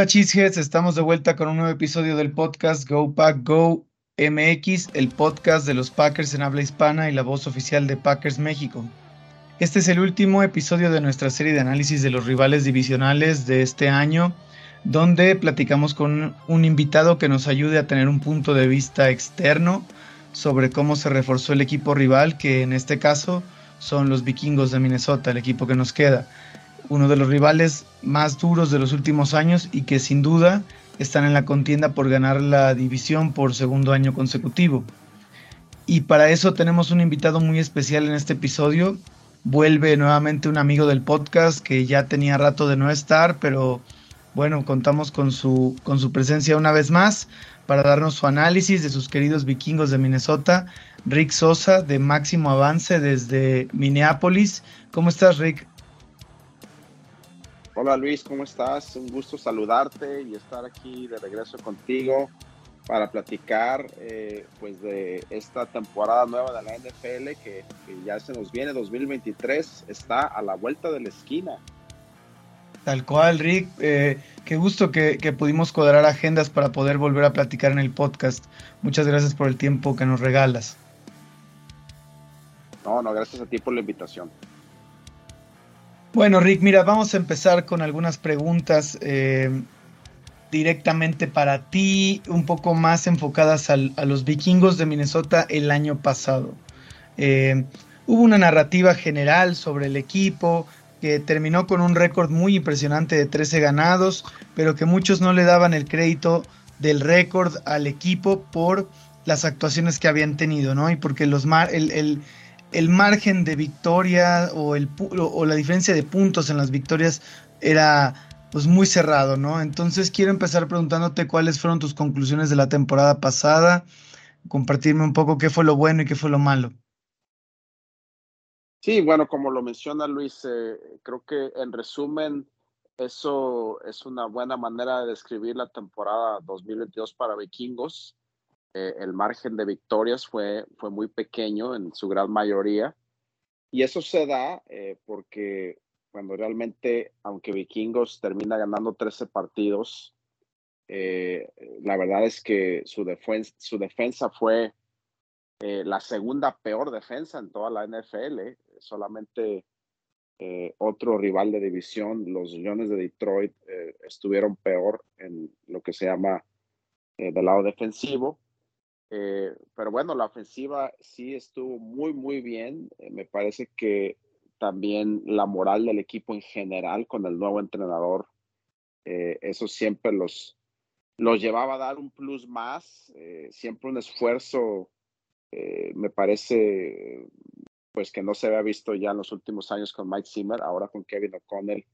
Hola Cheeseheads, estamos de vuelta con un nuevo episodio del podcast Go Pack Go MX, el podcast de los Packers en habla hispana y la voz oficial de Packers México. Este es el último episodio de nuestra serie de análisis de los rivales divisionales de este año, donde platicamos con un invitado que nos ayude a tener un punto de vista externo sobre cómo se reforzó el equipo rival, que en este caso son los vikingos de Minnesota, el equipo que nos queda uno de los rivales más duros de los últimos años y que sin duda están en la contienda por ganar la división por segundo año consecutivo. Y para eso tenemos un invitado muy especial en este episodio. Vuelve nuevamente un amigo del podcast que ya tenía rato de no estar, pero bueno, contamos con su, con su presencia una vez más para darnos su análisis de sus queridos vikingos de Minnesota. Rick Sosa de Máximo Avance desde Minneapolis. ¿Cómo estás, Rick? Hola Luis, ¿cómo estás? Un gusto saludarte y estar aquí de regreso contigo para platicar eh, pues de esta temporada nueva de la NFL que, ya se nos viene 2023, está a la vuelta de la esquina. Tal cual, Rick. Eh, qué gusto que, que, pudimos cuadrar agendas para poder volver a platicar en el podcast. Muchas gracias por el tiempo que nos regalas. No, no, gracias a ti por la invitación. Bueno, Rick, mira, vamos a empezar con algunas preguntas eh, directamente para ti, un poco más enfocadas a los vikingos de Minnesota el año pasado. Eh, hubo una narrativa general sobre el equipo que terminó con un récord muy impresionante de 13 ganados, pero que muchos no le daban el crédito del récord al equipo por las actuaciones que habían tenido, ¿no? Y porque los el, el, el margen de victoria o, el, o la diferencia de puntos en las victorias era pues muy cerrado, ¿no? Entonces quiero empezar preguntándote cuáles fueron tus conclusiones de la temporada pasada, compartirme un poco qué fue lo bueno y qué fue lo malo. Sí, bueno, como lo menciona Luis, eh, creo que en resumen, eso es una buena manera de describir la temporada 2022 para Vikingos. Eh, el margen de victorias fue, fue muy pequeño en su gran mayoría. Y eso se da eh, porque cuando realmente, aunque Vikingos termina ganando 13 partidos, eh, la verdad es que su, defensa, su defensa fue la segunda peor defensa en toda la NFL. Solamente otro rival de división, los Leones de Detroit, estuvieron peor en lo que se llama del lado defensivo. Eh, pero bueno, la ofensiva sí estuvo muy, muy bien. Eh, me parece que también la moral del equipo en general con el nuevo entrenador, eh, eso siempre los, los llevaba a dar un plus más, siempre un esfuerzo, me parece, pues que no se había visto ya en los últimos años con Mike Zimmer, ahora con Kevin O'Connell.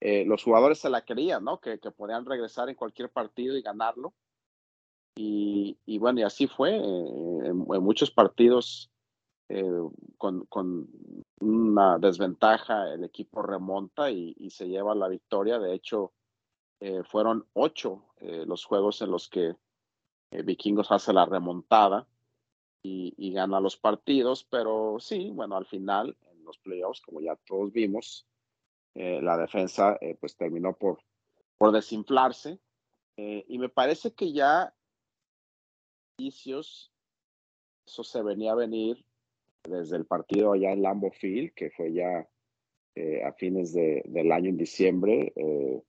los jugadores se la querían, ¿no? Que, que podían regresar en cualquier partido y ganarlo. Y, bueno, y así fue. Eh, en, muchos partidos eh, con, una desventaja el equipo remonta y, se lleva la victoria. De hecho, eh, fueron ocho los juegos en los que Vikingos hace la remontada y, gana los partidos. Pero sí, bueno, al final, en los playoffs, como ya todos vimos, la defensa pues terminó por, por desinflarse. y me parece que ya eso se venía a venir desde el partido allá en Lambo Field, que fue ya eh, a fines de, del año en diciembre. Eh,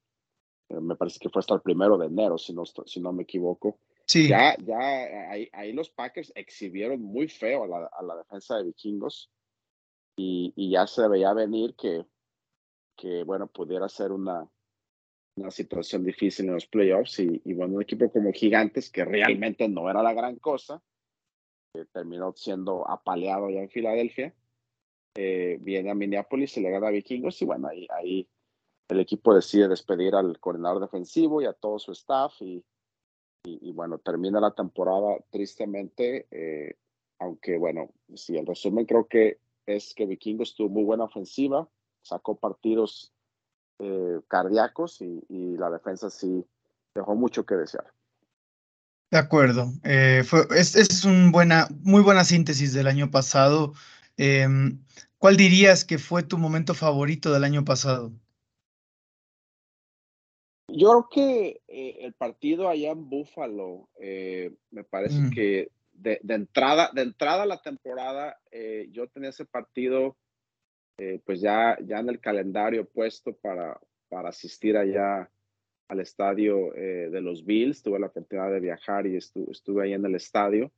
eh, me parece que fue hasta el primero de enero, si no, si no me equivoco. Sí. Ya, ya ahí, ahí los Packers exhibieron muy feo a la, a la defensa de vikingos y, y, ya se veía venir que, que, bueno, pudiera ser una, una situación difícil en los playoffs y, bueno, un equipo como Gigantes que realmente no era la gran cosa, que terminó siendo apaleado ya en Filadelfia, eh, viene a Minneapolis, se le gana a Vikingos y bueno, ahí, ahí el equipo decide despedir al coordinador defensivo y a todo su staff y, y, bueno, termina la temporada tristemente, eh, aunque bueno, si el resumen creo que es que Vikingos tuvo muy buena ofensiva, sacó partidos eh, cardíacos y, la defensa sí dejó mucho que desear. De acuerdo. Eh, fue, es, es un buena, muy buena síntesis del año pasado. Em, ¿Cuál dirías que fue tu momento favorito del año pasado? Yo creo que eh, el partido allá en Buffalo, eh, me parece mm. que de, entrada, de entrada a la temporada, eh, yo tenía ese partido pues ya, ya en el calendario puesto para, para asistir allá al estadio de los Bills. Tuve la oportunidad de viajar y estuve ahí en el estadio,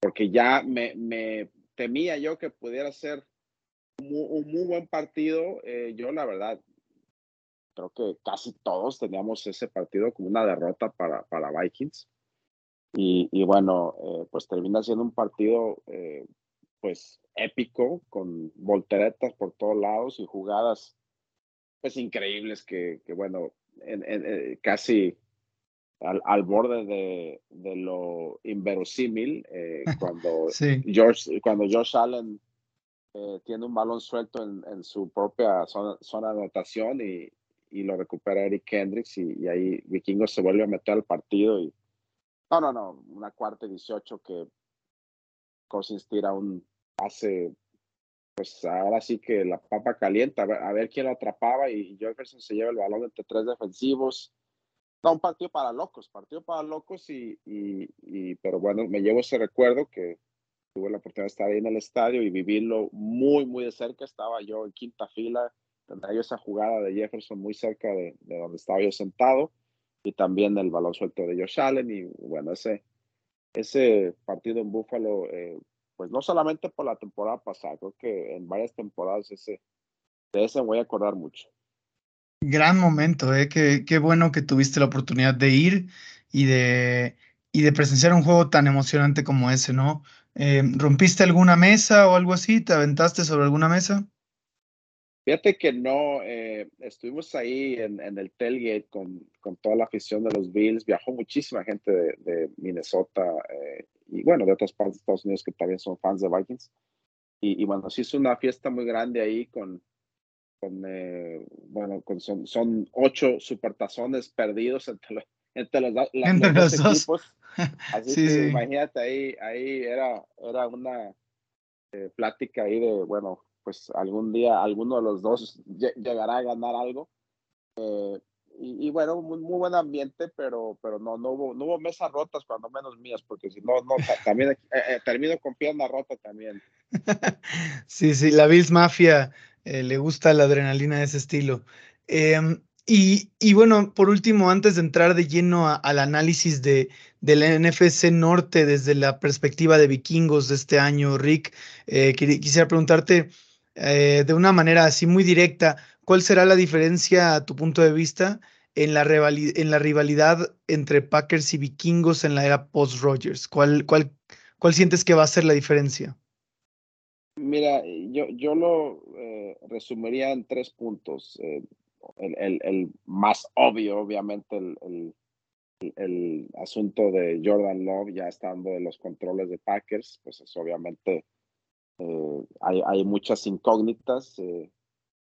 porque ya me, me temía yo que pudiera ser un muy, buen partido. yo la verdad creo que casi todos teníamos ese partido como una derrota para, para Vikings. Y, bueno, eh, pues termina siendo un partido eh, pues épico, con volteretas por todos lados y jugadas pues increíbles que, que bueno, en, eh, casi al, al, borde de, de lo inverosímil, cuando, George, cuando Josh Allen tiene un balón suelto en, en su propia zona, zona, de anotación y, y lo recupera Eric Kendricks y, ahí Vikingos se vuelve a meter al partido y no, no, no, una cuarta y 18 que Cousins tira un pase, pues ahora sí que la papa calienta, a ver, quién lo atrapaba y Jefferson se lleva el balón entre tres defensivos. No, un partido para locos, partido para locos y, y, y, pero bueno, me llevo ese recuerdo que tuve la oportunidad de estar ahí en el estadio y vivirlo muy, muy de cerca. Estaba yo en quinta fila, tendrá yo esa jugada de Jefferson muy cerca de, donde estaba yo sentado y también el balón suelto de Josh Allen y bueno, ese, ese partido en Buffalo, eh, pues no solamente por la temporada pasada, creo que en varias temporadas ese, de ese voy a acordar mucho. Gran momento, ¿eh? Qué, qué bueno que tuviste la oportunidad de ir y de, y de presenciar un juego tan emocionante como ese, ¿no? Eh, ¿Rompiste alguna mesa o algo así? ¿Te aventaste sobre alguna mesa? Fíjate que no, eh, estuvimos ahí en, el tailgate con, con, toda la afición de los Bills, viajó muchísima gente de, Minnesota eh, y bueno, de otras partes de Estados Unidos que también son fans de Vikings. Y, bueno, se hizo una fiesta muy grande ahí con, con eh, bueno, con son, son, ocho supertazones perdidos entre los, entre los, dos, equipos. Así que imagínate ahí, ahí era, era una plática ahí de, bueno, pues algún día alguno de los dos llegará a ganar algo. Eh, y, bueno, muy, buen ambiente, pero, pero no, no, hubo, no hubo mesas rotas, cuando menos mías, porque si no, no también eh, eh, termino con pierna rota también. sí, sí, la Bills Mafia le gusta la adrenalina de ese estilo. Em, y, y, bueno, por último, antes de entrar de lleno al análisis de, del NFC Norte desde la perspectiva de vikingos de este año, Rick, quisiera preguntarte, eh, de una manera así muy directa, ¿cuál será la diferencia a tu punto de vista en la, en la rivalidad entre Packers y Vikingos en la era post-Rogers? ¿Cuál, cuál, ¿Cuál sientes que va a ser la diferencia? Mira, yo, yo lo eh, resumiría en tres puntos. Eh, el, el, más obvio, obviamente, el, el, el, asunto de Jordan Love ya estando en los controles de Packers, pues es obviamente eh, hay, hay, muchas incógnitas.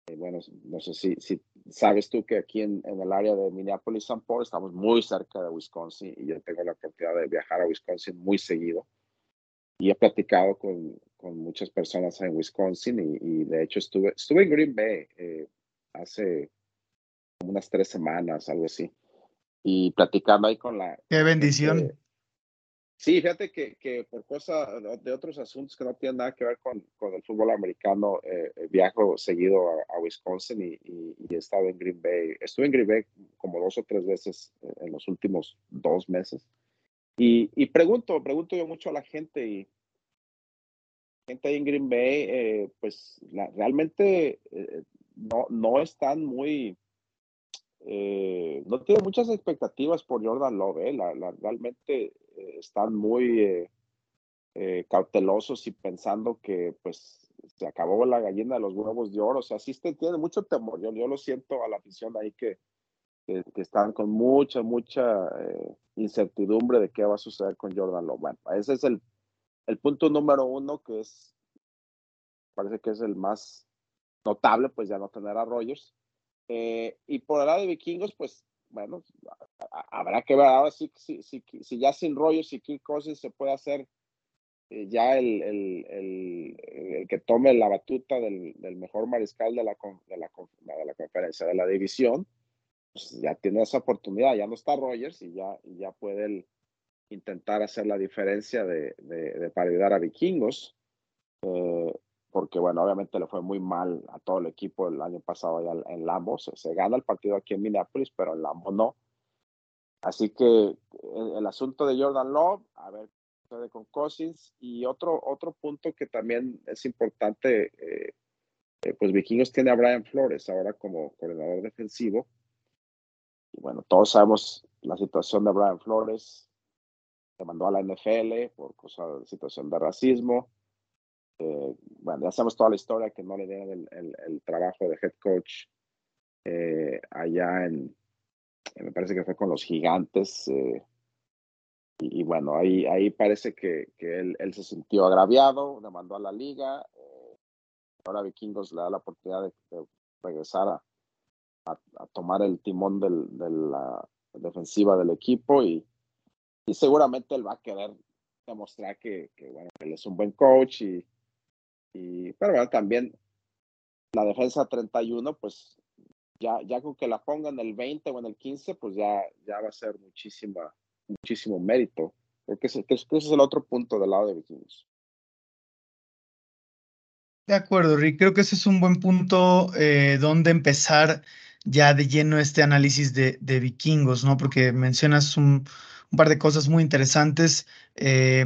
Eh, eh, bueno, no sé si, si, sabes tú que aquí en, en el área de Minneapolis, St. Paul, estamos muy cerca de Wisconsin y yo tengo la oportunidad de viajar a Wisconsin muy seguido. Y he platicado con, con muchas personas en Wisconsin y, y, de hecho estuve, estuve en Green Bay hace unas tres semanas, algo así. Y platicando ahí con la... Qué bendición. Sí, fíjate que, que, por cosa de otros asuntos que no tienen nada que ver con, con el fútbol americano, eh, eh viajo seguido a, Wisconsin y, y, he estado en Green Bay. Estuve en Green Bay como dos o tres veces en los últimos dos meses. Y, y pregunto, pregunto yo mucho a la gente y gente ahí en Green Bay, eh, pues la, realmente eh, no, no están muy, no tienen muchas expectativas por Jordan Love. La, la, realmente eh, están muy eh, eh, cautelosos y pensando que pues se acabó la gallina de los huevos de oro. O sea, sí tiene mucho temor. Yo, yo lo siento a la afición ahí que, que, están con mucha, mucha incertidumbre de qué va a suceder con Jordan Love. Bueno, ese es el, el punto número uno que es, parece que es el más notable, pues ya no tener a Rogers. y por el lado de vikingos, pues bueno, habrá que ver ahora si, si, si, ya sin rollos y qué cosas se puede hacer eh, ya el, el, el, que tome la batuta del, del mejor mariscal de la, de, la, de la conferencia, de la división. pues, ya tiene esa oportunidad, ya no está Rogers y ya, ya puede intentar hacer la diferencia de, de, para ayudar a vikingos. Eh, porque bueno, obviamente le fue muy mal a todo el equipo el año pasado allá en Lambo. Se, gana el partido aquí en Minneapolis, pero en Lambo no. Así que el, asunto de Jordan Love, a ver qué sucede con Cousins. Y otro, otro punto que también es importante, eh, eh, pues Vikingos tiene a Brian Flores ahora como coordinador defensivo. Y bueno, todos sabemos la situación de Brian Flores. Se mandó a la NFL por cosa de situación de racismo eh, bueno, ya sabemos toda la historia que no le dieron el, trabajo de head coach eh, allá en, me parece que fue con los gigantes. Eh, y, bueno, ahí, ahí parece que, que él, él, se sintió agraviado, le mandó a la liga. ahora Vikingos le da la oportunidad de, regresar a, a, tomar el timón del, de la defensiva del equipo y, y seguramente él va a querer demostrar que, que bueno, él es un buen coach y, y, pero bueno, también la defensa 31, pues ya, ya con que la pongan en el 20 o en el 15, pues ya, ya va a ser muchísima, muchísimo mérito. Creo que, ese, ese es el otro punto del lado de Vikings. De acuerdo, Rick. Creo que ese es un buen punto eh, donde empezar ya de lleno este análisis de, vikingos, ¿no? Porque mencionas un, un, par de cosas muy interesantes. Eh,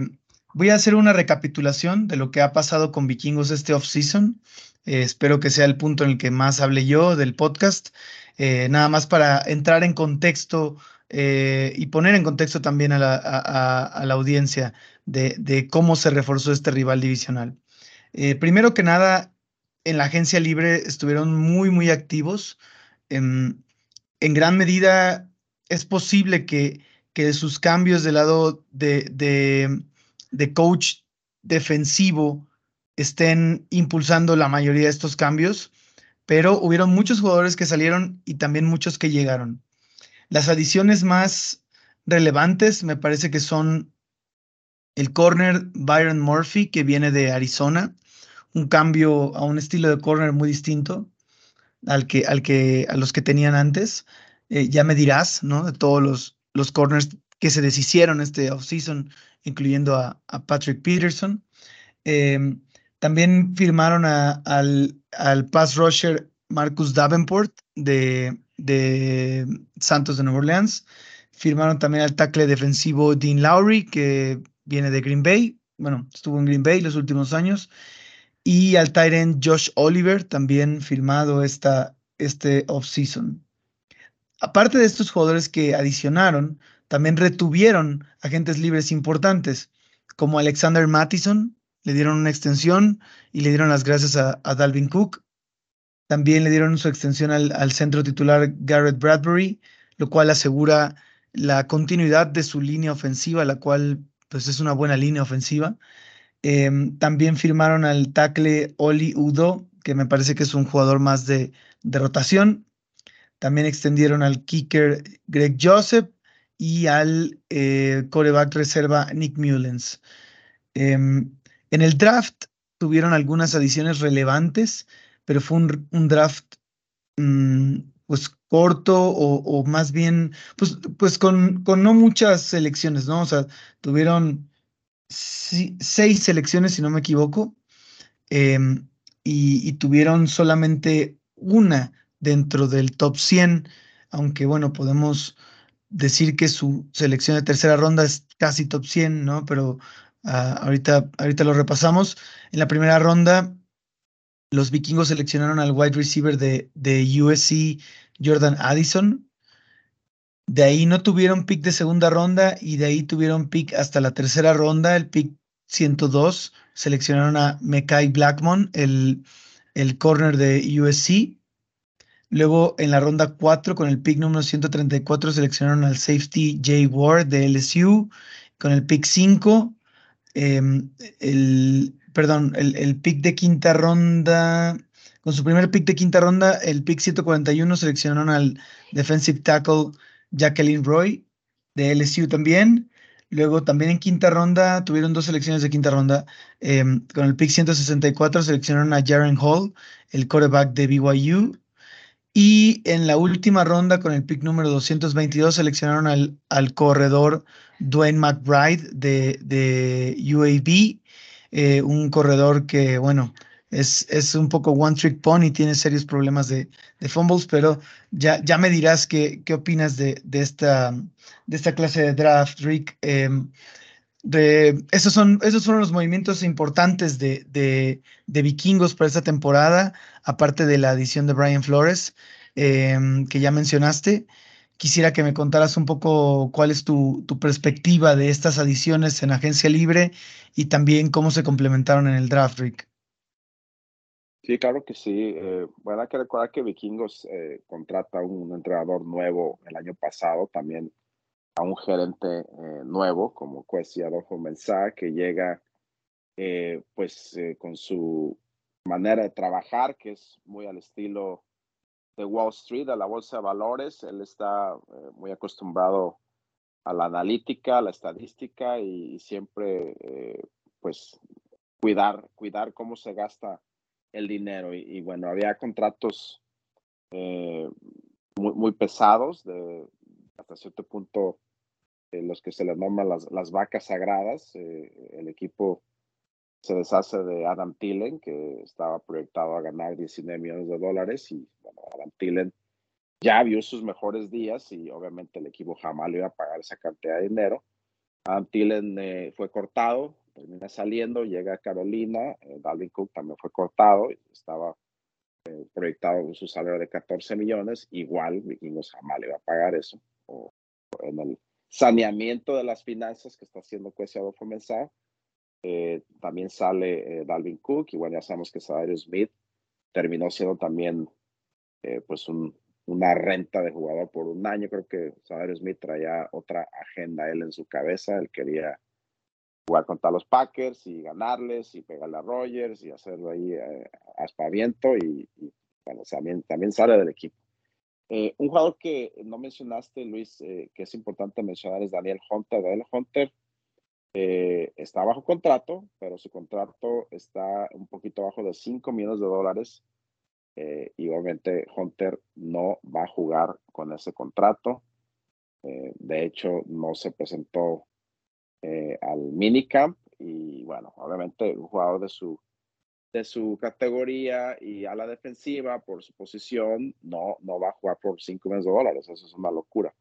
Voy a hacer una recapitulación de lo que ha pasado con Vikingos este off-season. Eh, espero que sea el punto en el que más hable yo del podcast. Eh, nada más para entrar en contexto eh, y poner en contexto también a la, audiencia de, cómo se reforzó este rival divisional. primero que nada, en la agencia libre estuvieron muy, muy activos. En, gran medida es posible que, que sus cambios del lado de coach defensivo estén impulsando la mayoría de estos cambios, pero hubieron muchos jugadores que salieron y también muchos que llegaron. Las adiciones más relevantes me parece que son el corner Byron Murphy, que viene de Arizona, un cambio a un estilo de corner muy distinto al que, al que, a los que tenían antes. Eh, ya me dirás, ¿no? De todos los, los corners que se deshicieron este offseason incluyendo a, Patrick Peterson. Em, también firmaron al, pass rusher Marcus Davenport de, Santos de Nueva Orleans. Firmaron también al tackle defensivo Dean Lowry, que viene de Green Bay. Bueno, estuvo en Green Bay los últimos años. Y al Tyrant Josh Oliver, también firmado esta, este offseason. Aparte de estos jugadores que adicionaron, también retuvieron agentes libres importantes, como Alexander Mattison, le dieron una extensión y le dieron las gracias a, Dalvin Cook. También le dieron su extensión al, centro titular Garrett Bradbury, lo cual asegura la continuidad de su línea ofensiva, la cual pues es una buena línea ofensiva. Em, también firmaron al tackle Oli Udo, que me parece que es un jugador más de, de rotación. También extendieron al kicker Greg Joseph y al eh, coreback reserva Nick Mullens. Em, en el draft tuvieron algunas adiciones relevantes, pero fue un, draft mm, pues corto o, más bien, pues, pues con, con, no muchas selecciones, ¿no? O sea, tuvieron seis selecciones, si no me equivoco, em, y, y, tuvieron solamente una dentro del top 100, aunque bueno, podemos decir que su selección de tercera ronda es casi top 100, ¿no? Pero ah, ahorita, ahorita lo repasamos. En la primera ronda, los vikingos seleccionaron al wide receiver de, de USC, Jordan Addison. De ahí no tuvieron pick de segunda ronda y de ahí tuvieron pick hasta la tercera ronda, el pick 102. Seleccionaron a Mekai Blackmon, el, el corner de USC. Luego en la ronda 4 con el pick número 134 seleccionaron al safety Jay Ward de LSU. Con el pick 5, em, el, perdón, el, pick de quinta ronda, con su primer pick de quinta ronda, el pick 141 seleccionaron al defensive tackle Jacqueline Roy de LSU también. Luego también en quinta ronda tuvieron dos selecciones de quinta ronda. Em, con el pick 164 seleccionaron a Jaren Hall, el quarterback de BYU Y en la última ronda, con el pick número 222, seleccionaron al, al corredor Dwayne McBride de, de UAB, eh, un corredor que, bueno, es, es, un poco one trick pony, tiene serios problemas de, de fumbles, pero ya, ya me dirás qué, opinas de, de, esta, de esta clase de draft, Rick. Eh, de, esos, son, esos fueron los movimientos importantes de, de, de, vikingos para esta temporada, aparte de la adición de Brian Flores, eh, que ya mencionaste. Quisiera que me contaras un poco cuál es tu, tu, perspectiva de estas adiciones en agencia libre y también cómo se complementaron en el draft, Rick. Sí, claro que sí. Eh, bueno, hay que recordar que Vikingos eh, contrata un entrenador nuevo el año pasado, también a un gerente eh, nuevo como Kwesi Adolfo Mensah, que llega eh, pues eh, con su manera de trabajar, que es muy al estilo de Wall Street, a la bolsa de valores. Él está muy acostumbrado a la analítica, a la estadística y, siempre pues cuidar, cuidar cómo se gasta el dinero. Y, y bueno, había contratos muy, muy pesados de, hasta cierto punto eh, los que se les nombran las, vacas sagradas. Eh, el equipo se deshace de Adam Tillen, que estaba proyectado a ganar 19 millones de dólares y bueno, Adam Tillen ya vio sus mejores días y obviamente el equipo jamás le iba a pagar esa cantidad de dinero. Adam Tillen eh, fue cortado, termina saliendo, llega a Carolina, Dalvin Cook también fue cortado, estaba proyectado su salario de 14 millones, igual Vikingos jamás le iba a pagar eso. O en el saneamiento de las finanzas que está haciendo Cuesiado Fomenzar. Eh, también sale eh, Dalvin Cook y bueno, ya sabemos que Sadario Smith terminó siendo también eh, pues un, una renta de jugador por un año. Creo que Sadario Smith traía otra agenda él en su cabeza. Él quería jugar contra los Packers y ganarles y pegarle a Rogers y hacerlo ahí aspaviento y, y bueno, también, también sale del equipo. Eh, un jugador que no mencionaste, Luis, eh, que es importante mencionar es Daniel Hunter. Daniel Hunter eh, está bajo contrato, pero su contrato está un poquito bajo de 5 millones de dólares. y obviamente Hunter no va a jugar con ese contrato. de hecho, no se presentó al minicamp y bueno, obviamente un jugador de su de su categoría y a la defensiva por su posición, no, no va a jugar por 5 millones de dólares. Eso es una locura.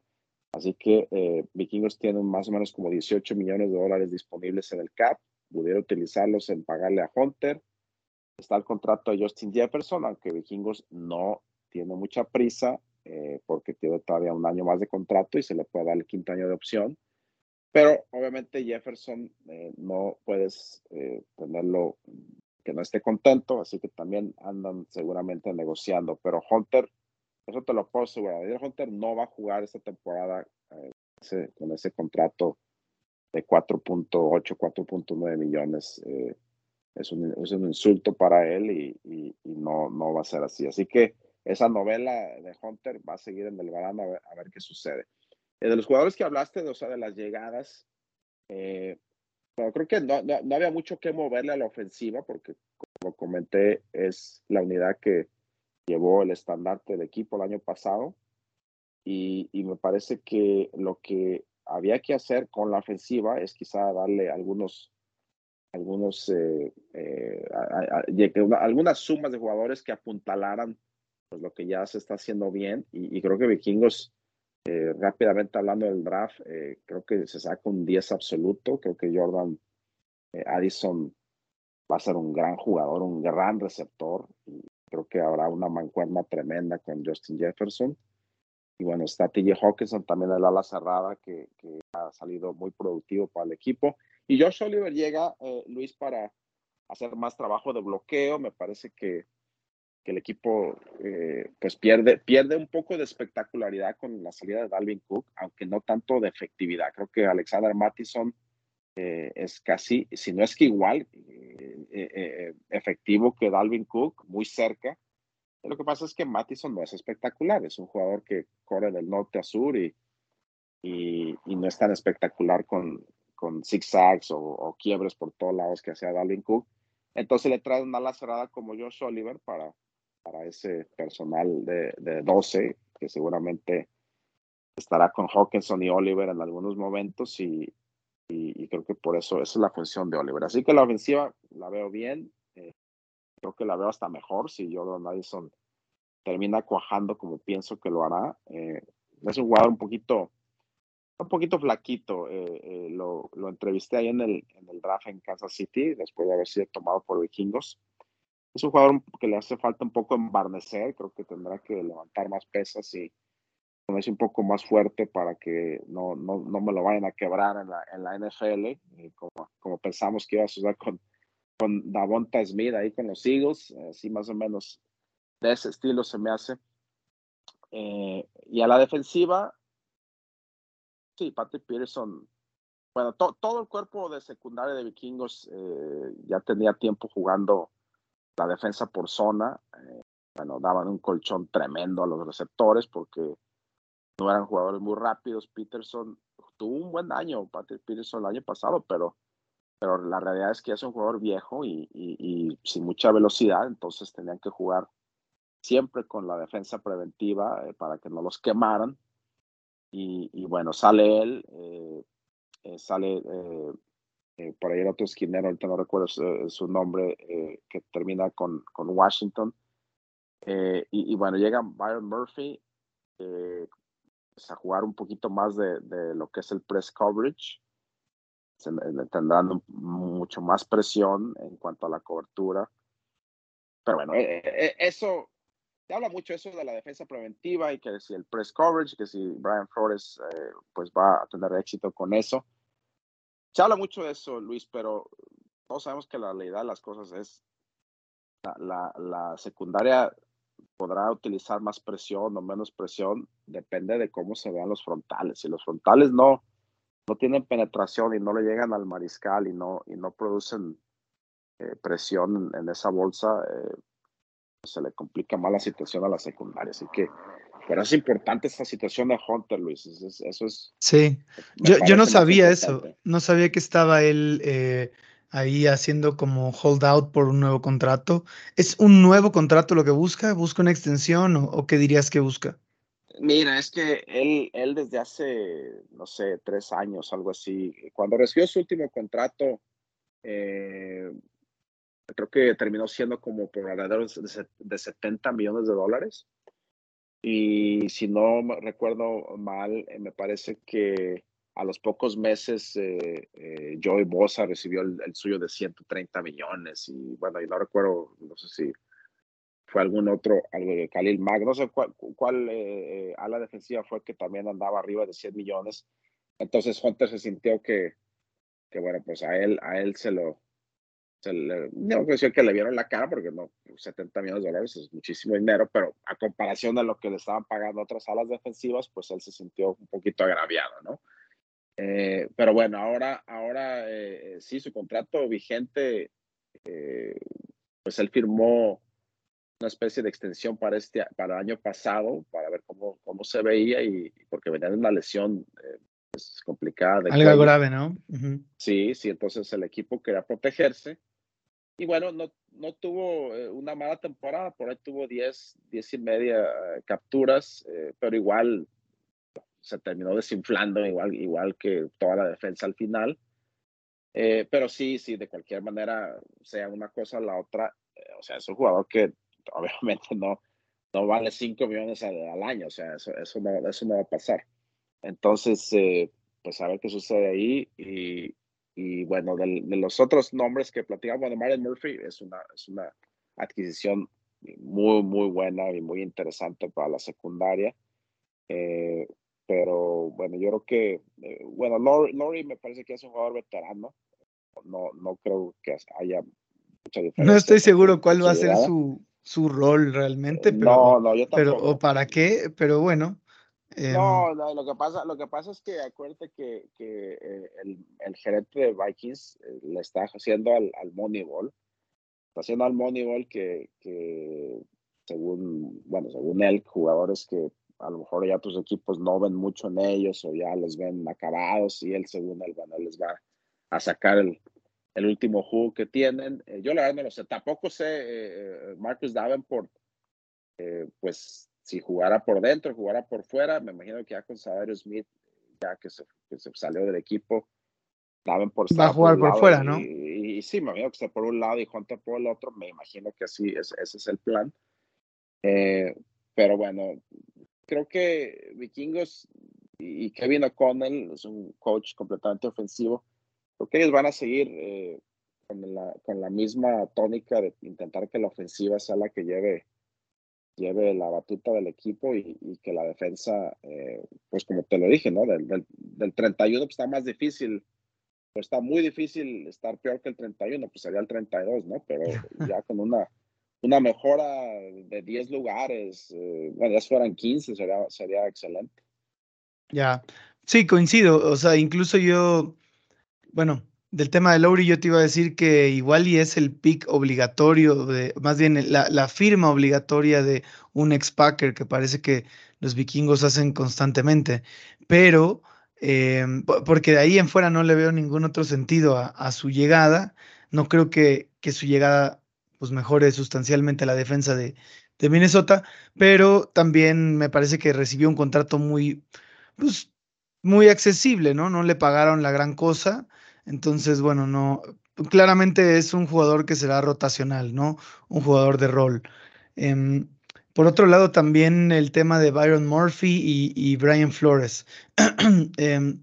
Así que eh, Vikingos tienen más o menos como 18 millones de dólares disponibles en el CAP. Pudiera utilizarlos en pagarle a Hunter. Está el contrato de Justin Jefferson, aunque Vikingos no tiene mucha prisa eh, porque tiene todavía un año más de contrato y se le puede dar el quinto año de opción. Pero obviamente Jefferson eh, no puedes tenerlo que no esté contento, así que también andan seguramente negociando. Pero Hunter, eso te lo puedo asegurar, Hunter no va a jugar esta temporada eh, con ese contrato de 4.8, 4.9 millones. Eh, es, un, es, un, insulto para él y, y, no, no va a ser así. Así que esa novela de Hunter va a seguir en el verano a ver, a ver qué sucede. Eh, de los jugadores que hablaste, o sea, de las llegadas, eh, creo que no, no, había mucho que moverle a la ofensiva porque, como comenté, es la unidad que llevó el estandarte del equipo el año pasado. Y, y, me parece que lo que había que hacer con la ofensiva es quizá darle algunos, algunos eh, eh, algunas sumas de jugadores que apuntalaran pues, lo que ya se está haciendo bien. Y, y creo que Vikingos eh, rápidamente hablando del draft, eh, creo que se saca un 10 absoluto. Creo que Jordan eh, Addison va a ser un gran jugador, un gran receptor. Y creo que habrá una mancuerna tremenda con Justin Jefferson. Y bueno, está TJ Hawkinson también el ala cerrada que, que, ha salido muy productivo para el equipo. Y Josh Oliver llega, Luis, para hacer más trabajo de bloqueo. Me parece que que el equipo eh, pues pierde, pierde un poco de espectacularidad con la salida de Dalvin Cook, aunque no tanto de efectividad. Creo que Alexander Mattison eh, es casi, si no es que igual, eh, efectivo que Dalvin Cook, muy cerca. Lo que pasa es que Mattison no es espectacular, es un jugador que corre del norte a sur y, y, no es tan espectacular con, con zigzags o, o quiebres por todos lados que hacía Dalvin Cook. Entonces le trae una ala como Josh Oliver para para ese personal de, de 12, que seguramente estará con Hawkinson y Oliver en algunos momentos y, y, creo que por eso esa es la función de Oliver. Así que la ofensiva la veo bien, eh, creo que la veo hasta mejor si Jordan Addison termina cuajando como pienso que lo hará. Eh, es un jugador un poquito, un poquito flaquito. Eh, lo, lo, entrevisté ahí en el, en el draft en Kansas City después de haber sido tomado por vikingos. Es un jugador que le hace falta un poco embarnecer, creo que tendrá que levantar más pesas y es un poco más fuerte para que no, no, no, me lo vayan a quebrar en la, en la NFL, eh, como, como, pensamos que iba a suceder con, con Davonta Smith ahí con los Eagles, así más o menos de ese estilo se me hace. Eh, y a la defensiva, sí, Patrick Peterson, bueno, todo el cuerpo de secundaria de vikingos eh, ya tenía tiempo jugando la defensa por zona. bueno, daban un colchón tremendo a los receptores porque no eran jugadores muy rápidos. Peterson tuvo un buen año, Patrick Peterson el año pasado, pero, pero la realidad es que es un jugador viejo y, y, sin mucha velocidad, entonces tenían que jugar siempre con la defensa preventiva eh, para que no los quemaran. Y, y bueno, sale él, eh, eh, sale por ahí el otro esquinero, ahorita no recuerdo su, nombre, que termina con, con Washington. Y, y, bueno, llega Byron Murphy, pues, a jugar un poquito más de, de, lo que es el press coverage. tendrán mucho más presión en cuanto a la cobertura. Pero bueno, eh, eh, eh, eso, se habla mucho eso de la defensa preventiva y que si el press coverage, que si Brian Flores pues va a tener éxito con eso. Se habla mucho de eso, Luis, pero todos sabemos que la realidad de las cosas es la, la, secundaria podrá utilizar más presión o menos presión, depende de cómo se vean los frontales. Si los frontales no, no tienen penetración y no le llegan al mariscal y no, y no producen eh, presión en, esa bolsa, eh, se le complica más la situación a la secundaria. Así que, pero es importante esta situación de Hunter, Luis. Eso es. sí, yo, yo no sabía eso. No sabía que estaba él. Eh ahí haciendo como holdout por un nuevo contrato. ¿Es un nuevo contrato lo que busca? ¿Busca una extensión o, qué dirías que busca? Mira, es que él, él desde hace, no sé, tres años, algo así, cuando recibió su último contrato, eh, creo que terminó siendo como por alrededor de 70 millones de dólares. Y si no recuerdo mal, eh, me parece que a los pocos meses, eh, eh, Joey Bosa recibió el, suyo de 130 millones. Y bueno, y no recuerdo, no sé si fue algún otro, algo de Khalil Mack, no sé cuál, cuál eh, a la defensiva fue que también andaba arriba de 100 millones. Entonces Hunter se sintió que, que bueno, pues a él, a él se lo, se le, no que le vieron la cara porque no, 70 millones de dólares es muchísimo dinero, pero a comparación de lo que le estaban pagando otras alas defensivas, pues él se sintió un poquito agraviado, ¿no? Eh, pero bueno, ahora, ahora eh, sí, su contrato vigente, eh, pues él firmó una especie de extensión para, este, para el año pasado, para ver cómo, cómo se veía y porque venía de una lesión pues, complicada. Algo grave, ¿no? Sí, sí, entonces el equipo quería protegerse. Y bueno, no, no tuvo una mala temporada, por ahí tuvo 10, 10 y media capturas, pero igual se terminó desinflando igual, igual que toda la defensa al final. Eh, pero sí, sí, de cualquier manera, sea una cosa o la otra, eh, o sea, es un jugador que obviamente no, no vale 5 millones al, año, o sea, eso, eso, no, va a pasar. Entonces, eh, pues a ver qué sucede ahí. Y, y bueno, de, los otros nombres que platicamos, bueno, Marion Murphy es una, es una adquisición muy, muy buena y muy interesante para la secundaria. Eh, pero bueno, yo creo que, eh, bueno, Lori, me parece que es un jugador veterano. No, no creo que haya mucha diferencia. No estoy seguro cuál va a ser su, su rol realmente, pero, no, no, yo pero o para qué, pero bueno. Em, no, no, lo que pasa, lo que pasa es que acuérdate que, que eh, el, el, gerente de Vikings eh, le está haciendo al, al Moneyball, está haciendo al Moneyball que, que según, bueno, según él, jugadores que a lo mejor ya tus equipos no ven mucho en ellos o ya los ven acabados y él según él, bueno, les va a sacar el, el último juego que tienen. Eh, yo la verdad no lo sé, tampoco sé, Marcus Davenport pues si jugara por dentro, jugara por fuera, me imagino que ya con Savario Smith, ya que se, salió del equipo, daban por Va a jugar por, fuera, ¿no? Y, sí, me imagino que está por un lado y Hunter por el otro, me imagino que así es, ese es el plan. Eh, pero bueno, creo que Vikingos y Kevin O'Connell es un coach completamente ofensivo. Creo que ellos van a seguir eh, con, la, con la misma tónica de intentar que la ofensiva sea la que lleve lleve la batuta del equipo y, que la defensa, eh, pues como te lo dije, ¿no? Del, del, 31 pues está más difícil, pues está muy difícil estar peor que el 31, pues sería el 32, ¿no? Pero ya con una, una mejora de 10 lugares, eh, bueno, ya fueran 15, sería, sería excelente. Ya, sí, coincido, o sea, incluso yo, bueno, del tema de Lowry, yo te iba a decir que igual y es el pick obligatorio, de, más bien la, firma obligatoria de un ex-Packer que parece que los vikingos hacen constantemente, pero eh, porque de ahí en fuera no le veo ningún otro sentido a, su llegada, no creo que, que, su llegada pues mejore sustancialmente la defensa de, de Minnesota, pero también me parece que recibió un contrato muy, pues, muy accesible, ¿no? No le pagaron la gran cosa entonces, bueno, no, claramente es un jugador que será rotacional, ¿no? Un jugador de rol. Em, por otro lado, también el tema de Byron Murphy y, Brian Flores. Em,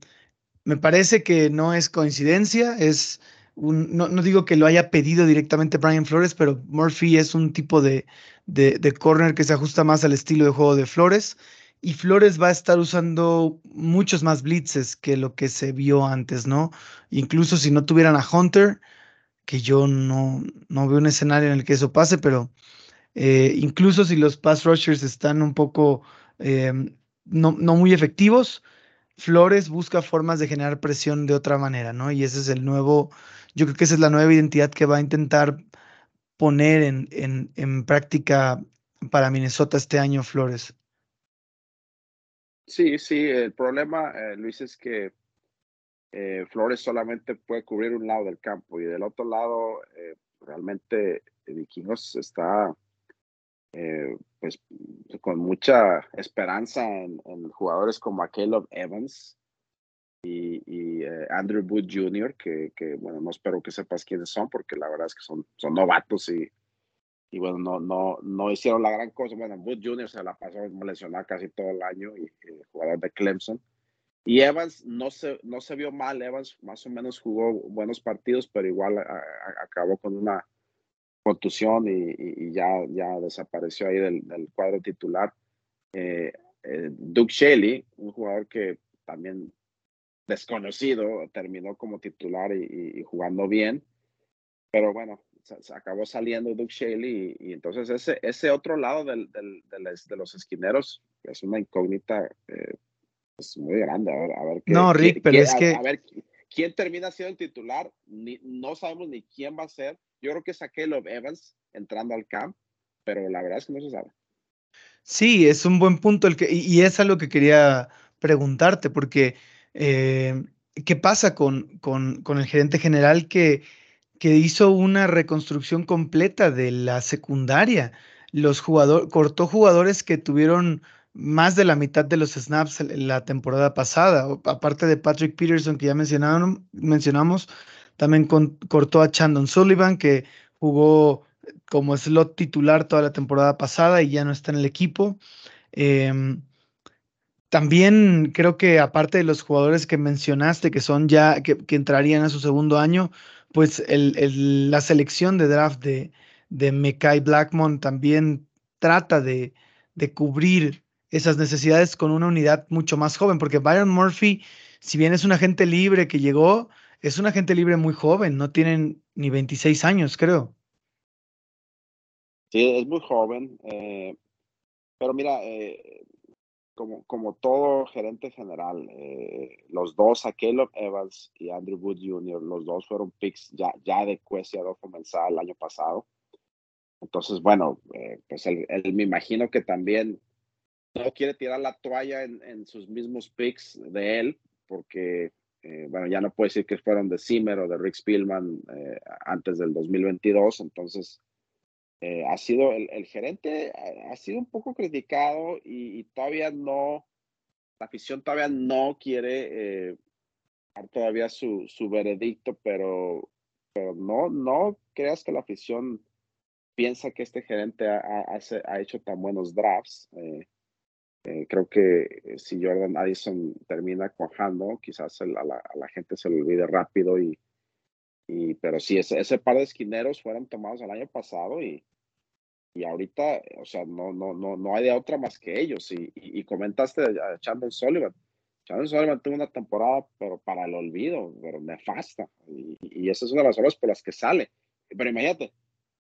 me parece que no es coincidencia, es un, no, digo que lo haya pedido directamente Brian Flores, pero Murphy es un tipo de, de, de corner que se ajusta más al estilo de juego de Flores y Flores va a estar usando muchos más blitzes que lo que se vio antes, ¿no? Incluso si no tuvieran a Hunter, que yo no, no veo un escenario en el que eso pase, pero eh, incluso si los pass rushers están un poco eh, no, no, muy efectivos, Flores busca formas de generar presión de otra manera, ¿no? Y ese es el nuevo, yo creo que esa es la nueva identidad que va a intentar poner en, en, en práctica para Minnesota este año Flores. Sí, sí, el problema, eh, Luis, es que eh, Flores solamente puede cubrir un lado del campo y del otro lado eh, realmente Vikingos está pues con mucha esperanza en, jugadores como Caleb Evans y, Andrew Wood Jr., que, que, bueno, no espero que sepas quiénes son porque la verdad es que son, son novatos y y bueno, no, no, no hicieron la gran cosa. Bueno, Booth Jr. se la pasó lesionado casi todo el año, y, jugador de Clemson. Y Evans no se, no se vio mal, Evans más o menos jugó buenos partidos, pero igual acabó con una contusión y, ya, ya desapareció ahí del, del cuadro titular. Eh, eh, Duke Shelley, un jugador que también desconocido, terminó como titular y jugando bien. Pero bueno, se acabó saliendo Duke Shaley y, entonces ese, ese otro lado del, del, de los esquineros es una incógnita eh, pues, muy grande. A ver, a ver qué, no, Rick, pero es que... A ver, ¿quién termina siendo el titular? Ni, no sabemos ni quién va a ser. Yo creo que es Caleb Evans entrando al camp, pero la verdad es que no se sabe. Sí, es un buen punto el que, y, es algo que quería preguntarte, porque eh, ¿qué pasa con, con, con el gerente general que que hizo una reconstrucción completa de la secundaria. Los jugadores, cortó jugadores que tuvieron más de la mitad de los snaps la temporada pasada. Aparte de Patrick Peterson, que ya mencionamos, también cortó a Chandon Sullivan, que jugó como slot titular toda la temporada pasada y ya no está en el equipo. Em, también creo que aparte de los jugadores que mencionaste, que son ya, que, que entrarían a su segundo año, pues la selección de draft de, de Mekai Blackmon también trata de, de, cubrir esas necesidades con una unidad mucho más joven, porque Byron Murphy, si bien es un agente libre que llegó, es un agente libre muy joven, no tienen ni 26 años, creo. Sí, es muy joven, eh, pero mira, eh, como, como todo gerente general, eh, los dos, a Caleb Evans y Andrew Wood Jr., los dos fueron picks ya, ya de Cuesta comenzar el año pasado. Entonces, bueno, eh, pues él, me imagino que también no quiere tirar la toalla en, en sus mismos picks de él, porque, eh, bueno, ya no puede decir que fueron de Zimmer o de Rick Spielman antes del 2022. Entonces, eh, ha sido el, gerente, ha, sido un poco criticado y, todavía no, la afición todavía no quiere eh, dar todavía su, su veredicto, pero, pero no, no creas que la afición piensa que este gerente ha, ha, hecho tan buenos drafts. Eh, creo que si Jordan Addison termina cuajando, quizás a, la, gente se le olvide rápido y, y pero sí, ese, ese par de esquineros fueron tomados el año pasado y, y ahorita, o sea, no, no, no, no hay de otra más que ellos. Y, y, comentaste a Chandler Sullivan. Chandler Sullivan tuvo una temporada, pero para el olvido, pero nefasta. Y, y esa es una de las razones por las que sale. Pero imagínate,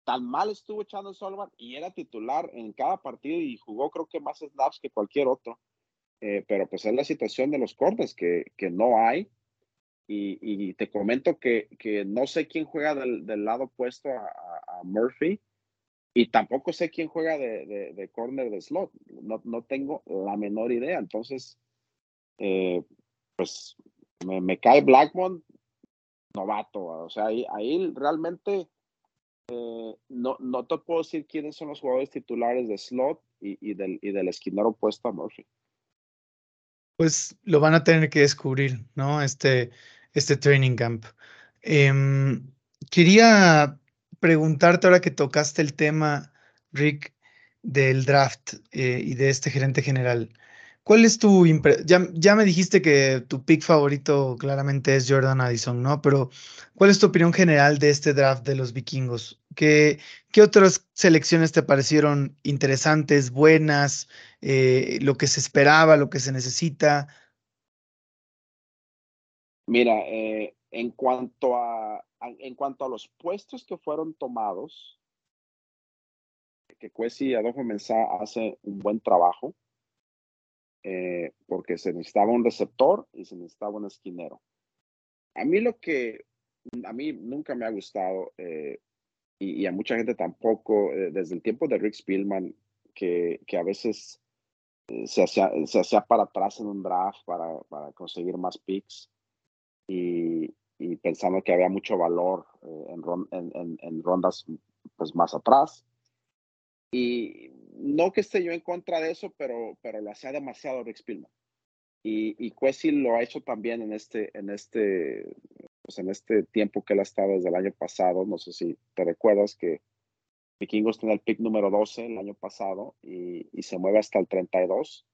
tan mal estuvo Chandler Sullivan y era titular en cada partido y jugó creo que más snaps que cualquier otro. Eh, pero pues es la situación de los cortes que, que no hay y, te comento que, que, no sé quién juega del, del lado opuesto a, Murphy y tampoco sé quién juega de, de, corner de slot. No, no, tengo la menor idea. Entonces, eh, pues me, me, cae Blackmon novato. O sea, ahí, ahí realmente eh, no, no te puedo decir quiénes son los jugadores titulares de slot y, y, del, y del esquinero opuesto a Murphy pues lo van a tener que descubrir, ¿no? Este, este training camp. Em, quería preguntarte ahora que tocaste el tema, Rick, del draft eh, y de este gerente general. ¿Cuál es tu ya, ya me dijiste que tu pick favorito claramente es Jordan Addison, ¿no? Pero ¿cuál es tu opinión general de este draft de los vikingos? ¿Qué, qué otras selecciones te parecieron interesantes, buenas, eh, lo que se esperaba, lo que se necesita? Mira, eh, en, cuanto a, en cuanto a los puestos que fueron tomados, que Cuesi y Adolfo Mensah hace un buen trabajo eh, porque se necesitaba un receptor y se necesitaba un esquinero. A mí lo que a mí nunca me ha gustado eh, y, a mucha gente tampoco, eh, desde el tiempo de Rick Spielman, que, que a veces se, hacía, se hacía para atrás en un draft para, para conseguir más picks y, y, pensando que había mucho valor en, en, en, rondas pues, más atrás. Y no que esté yo en contra de eso, pero, pero lo hacía demasiado Rick Spielman. Y, y lo ha hecho también en este, en este, pues en este tiempo que él ha estado desde el año pasado. No sé si te recuerdas que Vikingos tiene el pick número 12 el año pasado y, y se mueve hasta el 32.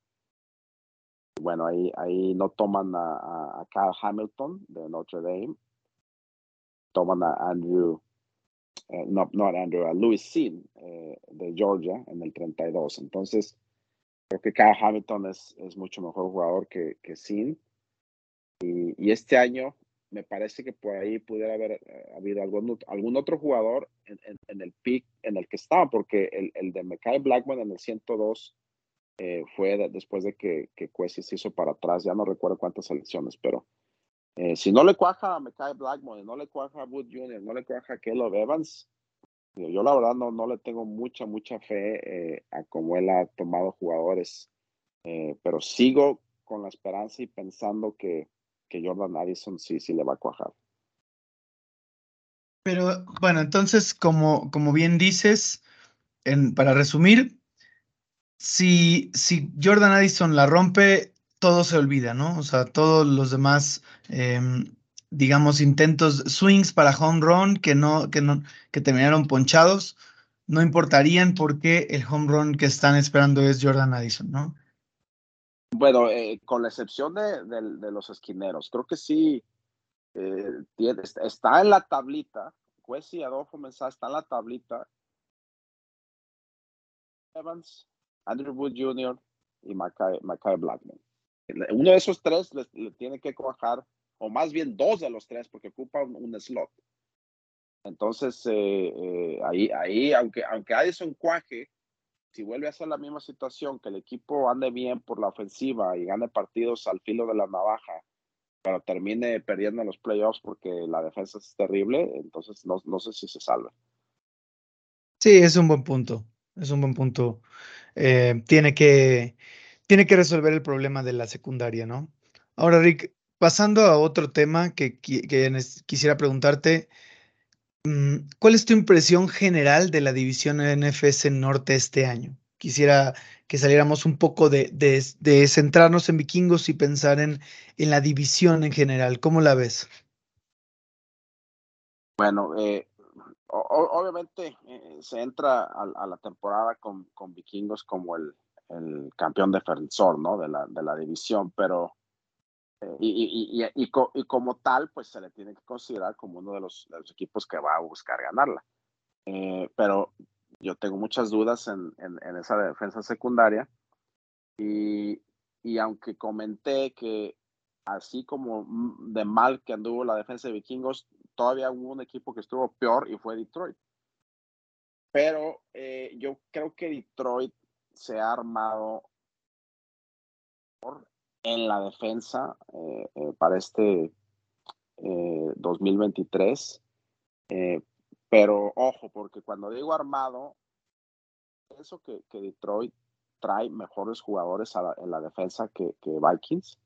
Bueno, ahí, ahí no toman a, a Kyle Hamilton de Notre Dame, toman a Andrew eh, no, no Andrew, a Louis eh, de Georgia en el 32. Entonces, creo que Kyle Hamilton es, mucho mejor jugador que, que Sin. Y, este año me parece que por ahí pudiera haber eh, habido algún, algún otro jugador en, en, el pick en el que estaba, porque el, el de Mekai Blackman en el 102 fue después de que, que se hizo para atrás, ya no recuerdo cuántas selecciones, pero eh, si no le cuaja a Mekai Blackmon, no le cuaja a Wood Jr., no le cuaja a Caleb Evans, yo la verdad no, no le tengo mucha, mucha fe eh, a cómo él ha tomado jugadores, eh, pero sigo con la esperanza y pensando que, que Jordan Addison sí, sí le va a cuajar. Pero bueno, entonces, como, como bien dices, en, para resumir, si, si Jordan Addison la rompe, todo se olvida, ¿no? O sea, todos los demás, em, digamos, intentos, swings para home run que no, que no, que terminaron ponchados, no importarían porque el home run que están esperando es Jordan Addison, ¿no? Bueno, eh, con la excepción de, los esquineros, creo que sí eh, está en la tablita. y Adolfo está en la tablita. Evans, Andrew Wood Jr. y Mackay Blackman. Uno de esos tres le, tiene que cuajar, o más bien dos de los tres, porque ocupa un, slot. Entonces, eh, eh, ahí, ahí, aunque, aunque Addison cuaje, si vuelve a ser la misma situación, que el equipo ande bien por la ofensiva y gane partidos al filo de la navaja, pero termine perdiendo en los playoffs porque la defensa es terrible, entonces no, sé si se salve. Sí, es un buen punto. Es un buen punto. Eh, tiene que tiene que resolver el problema de la secundaria, ¿no? Ahora, Rick, pasando a otro tema que, quisiera preguntarte, mm, ¿cuál es tu impresión general de la división NFS Norte este año? Quisiera que saliéramos un poco de, centrarnos en vikingos y pensar en, la división en general. ¿Cómo la ves? Bueno, eh, obviamente eh, se entra a, la temporada con, con vikingos como el, el, campeón defensor ¿no? de, la, de la división, pero eh, y, y, y, y, como tal, pues se le tiene que considerar como uno de los, de los equipos que va a buscar ganarla. pero yo tengo muchas dudas en, en, esa defensa secundaria. Y, aunque comenté que así como de mal que anduvo la defensa de vikingos, todavía hubo un equipo que estuvo peor y fue Detroit. Pero eh, yo creo que Detroit se ha armado en la defensa eh, eh, para este 2023. Pero ojo, porque cuando digo armado, pienso que, que Detroit trae mejores jugadores en la defensa que, que, Vikings.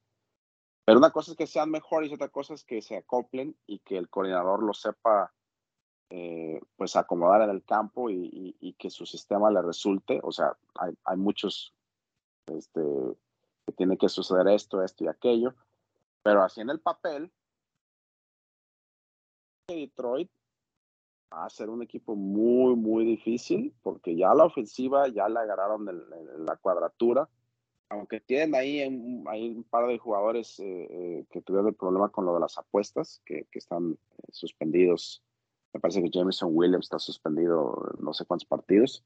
Pero una cosa es que sean mejores y otra cosa es que se acoplen y que el coordinador lo sepa eh, pues acomodar en el campo y, y, que su sistema le resulte. O sea, hay, hay muchos este, que tiene que suceder esto, esto y aquello. Pero así en el papel, Detroit va a ser un equipo muy, muy difícil porque ya la ofensiva ya la agarraron la cuadratura. Aunque tienen ahí un, hay un par de jugadores eh, eh, que tuvieron el problema con lo de las apuestas, que, que están eh, suspendidos. Me parece que Jameson Williams está suspendido no sé cuántos partidos.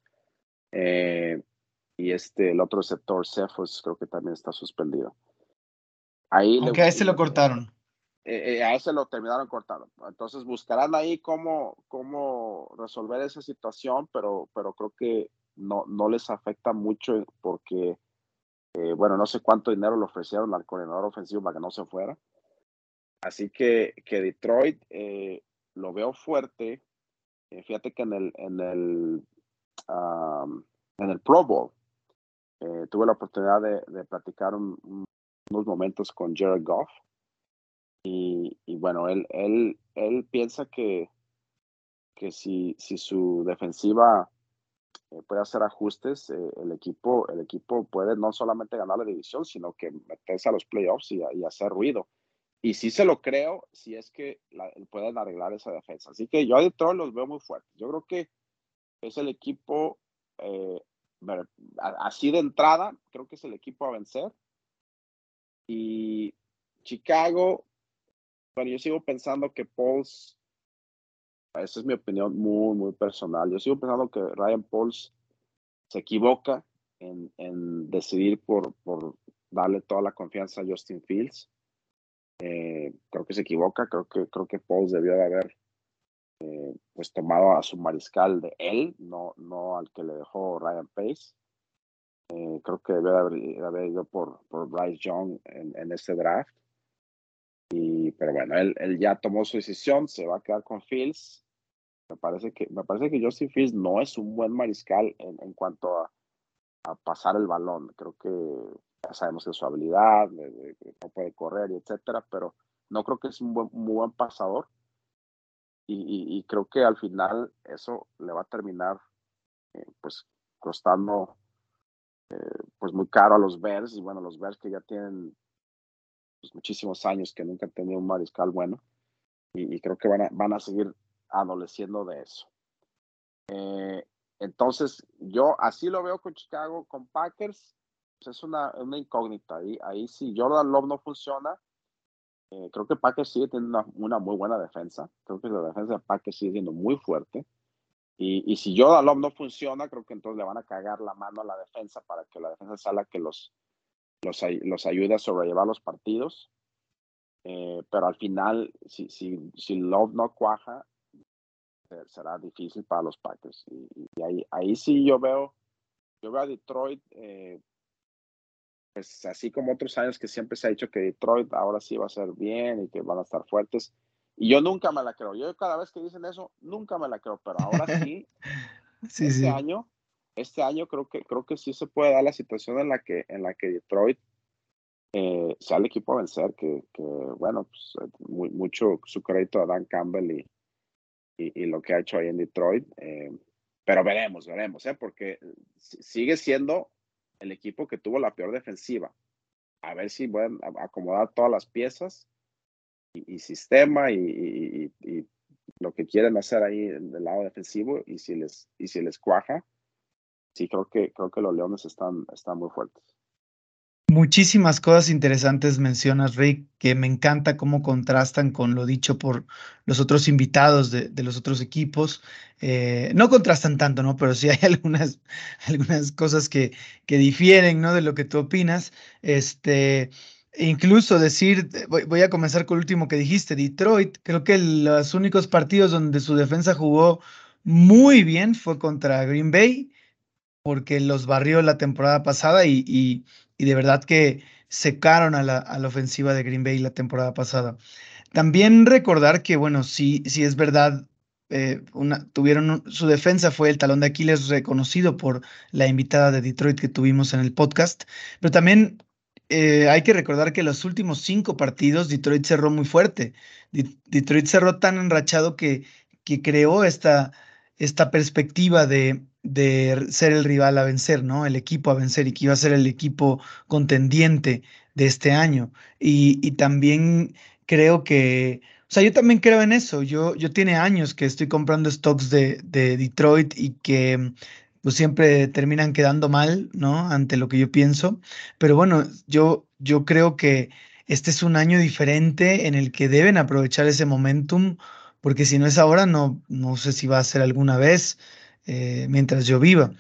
y este, el otro sector, Cephos, creo que también está suspendido. Ahí Aunque a ese lo cortaron. Eh, eh, a ese lo terminaron cortando. Entonces buscarán ahí cómo, cómo resolver esa situación, pero, pero creo que no, no les afecta mucho porque, eh, bueno, no sé cuánto dinero le ofrecieron al coordinador ofensivo para que no se fuera. Así que, que Detroit lo veo fuerte. fíjate que en el, en el, en el Pro Bowl tuve la oportunidad de, de platicar unos momentos con Jared Goff y, bueno, él, él, él piensa que, que si, si su defensiva eh, puede hacer ajustes, eh, el, equipo, el equipo puede no solamente ganar la división, sino que meterse a los playoffs y, y hacer ruido. Y sí se lo creo si es que pueden arreglar esa defensa. Así que yo a Detroit los veo muy fuertes. Yo creo que es el equipo, eh, así de entrada, creo que es el equipo a vencer. Y Chicago, bueno, yo sigo pensando que Pauls, esa es mi opinión muy, muy personal, yo sigo pensando que Ryan Pauls se equivoca en, en decidir por, por, darle toda la confianza a Justin Fields. Eh, creo que se equivoca, creo que, creo que Pauls debió de haber eh, pues tomado a su mariscal de él, no, no al que le dejó Ryan Pace. Eh, creo que debió de haber, haber ido por, por Bryce Young en, en este draft. Y, pero bueno, él, él, ya tomó su decisión, se va a quedar con Fields. Me parece que, me parece que Justin Fields no es un buen mariscal en, en cuanto a, a, pasar el balón. Creo que ya sabemos de su habilidad, no puede correr y etcétera, pero no creo que es un buen, muy buen pasador. Y, y, creo que al final eso le va a terminar eh, pues costando eh, pues muy caro a los Bears. Y bueno, los Bears que ya tienen pues, muchísimos años que nunca han tenido un mariscal bueno y, creo que van a, van a seguir adoleciendo de eso. Eh, entonces, yo así lo veo con Chicago, con Packers, es una, una, incógnita. Ahí, ahí si Jordan Love no funciona, eh, creo que Packers sigue teniendo una, una, muy buena defensa. Creo que la defensa de Packers sigue siendo muy fuerte. Y, y si Jordan Love no funciona, creo que entonces le van a cagar la mano a la defensa para que la defensa sea la que los, los, los ayuda a sobrellevar los partidos. Eh, pero al final, si, si, si Love no cuaja, será difícil para los Packers. Y, ahí, ahí sí yo veo, yo veo a Detroit, eh, pues así como otros años que siempre se ha dicho que Detroit ahora sí va a ser bien y que van a estar fuertes. Y yo nunca me la creo. Yo cada vez que dicen eso, nunca me la creo. Pero ahora sí, sí este año este año creo que, creo que sí se puede dar la situación en la que, en la que Detroit eh, sea el equipo a vencer, que, que bueno, pues, muy, mucho su crédito a Dan Campbell y, y, lo que ha hecho ahí en Detroit. Eh, pero veremos, veremos, ¿eh? porque sigue siendo el equipo que tuvo la peor defensiva. A ver si pueden acomodar todas las piezas y, sistema y, lo que quieren hacer ahí del lado defensivo y si les, y si les cuaja. Sí, creo que, creo que los Leones están, están muy fuertes. Muchísimas cosas interesantes mencionas, Rick, que me encanta cómo contrastan con lo dicho por los otros invitados de, los otros equipos. Eh, no contrastan tanto, ¿no? Pero sí hay algunas, algunas cosas que, que difieren, ¿no? De lo que tú opinas. Este, incluso decir, voy, voy, a comenzar con el último que dijiste, Detroit, creo que los únicos partidos donde su defensa jugó muy bien fue contra Green Bay, porque los barrió la temporada pasada y de verdad que secaron a la, a la ofensiva de Green Bay la temporada pasada. También recordar que, bueno, sí, sí es verdad, eh, tuvieron su defensa fue el talón de Aquiles reconocido por la invitada de Detroit que tuvimos en el podcast, pero también eh, hay que recordar que los últimos cinco partidos Detroit cerró muy fuerte. Detroit cerró tan enrachado que, que creó esta, esta perspectiva de, de ser el rival a vencer, ¿no? El equipo a vencer y que iba a ser el equipo contendiente de este año. Y, también creo que, o sea, yo también creo en eso. Yo, yo tiene años que estoy comprando stocks de, de Detroit y que pues siempre terminan quedando mal, ¿no? Ante lo que yo pienso. Pero bueno, yo, yo creo que este es un año diferente en el que deben aprovechar ese momentum, porque si no es ahora, no, no sé si va a ser alguna vez. Eh, mientras yo viva.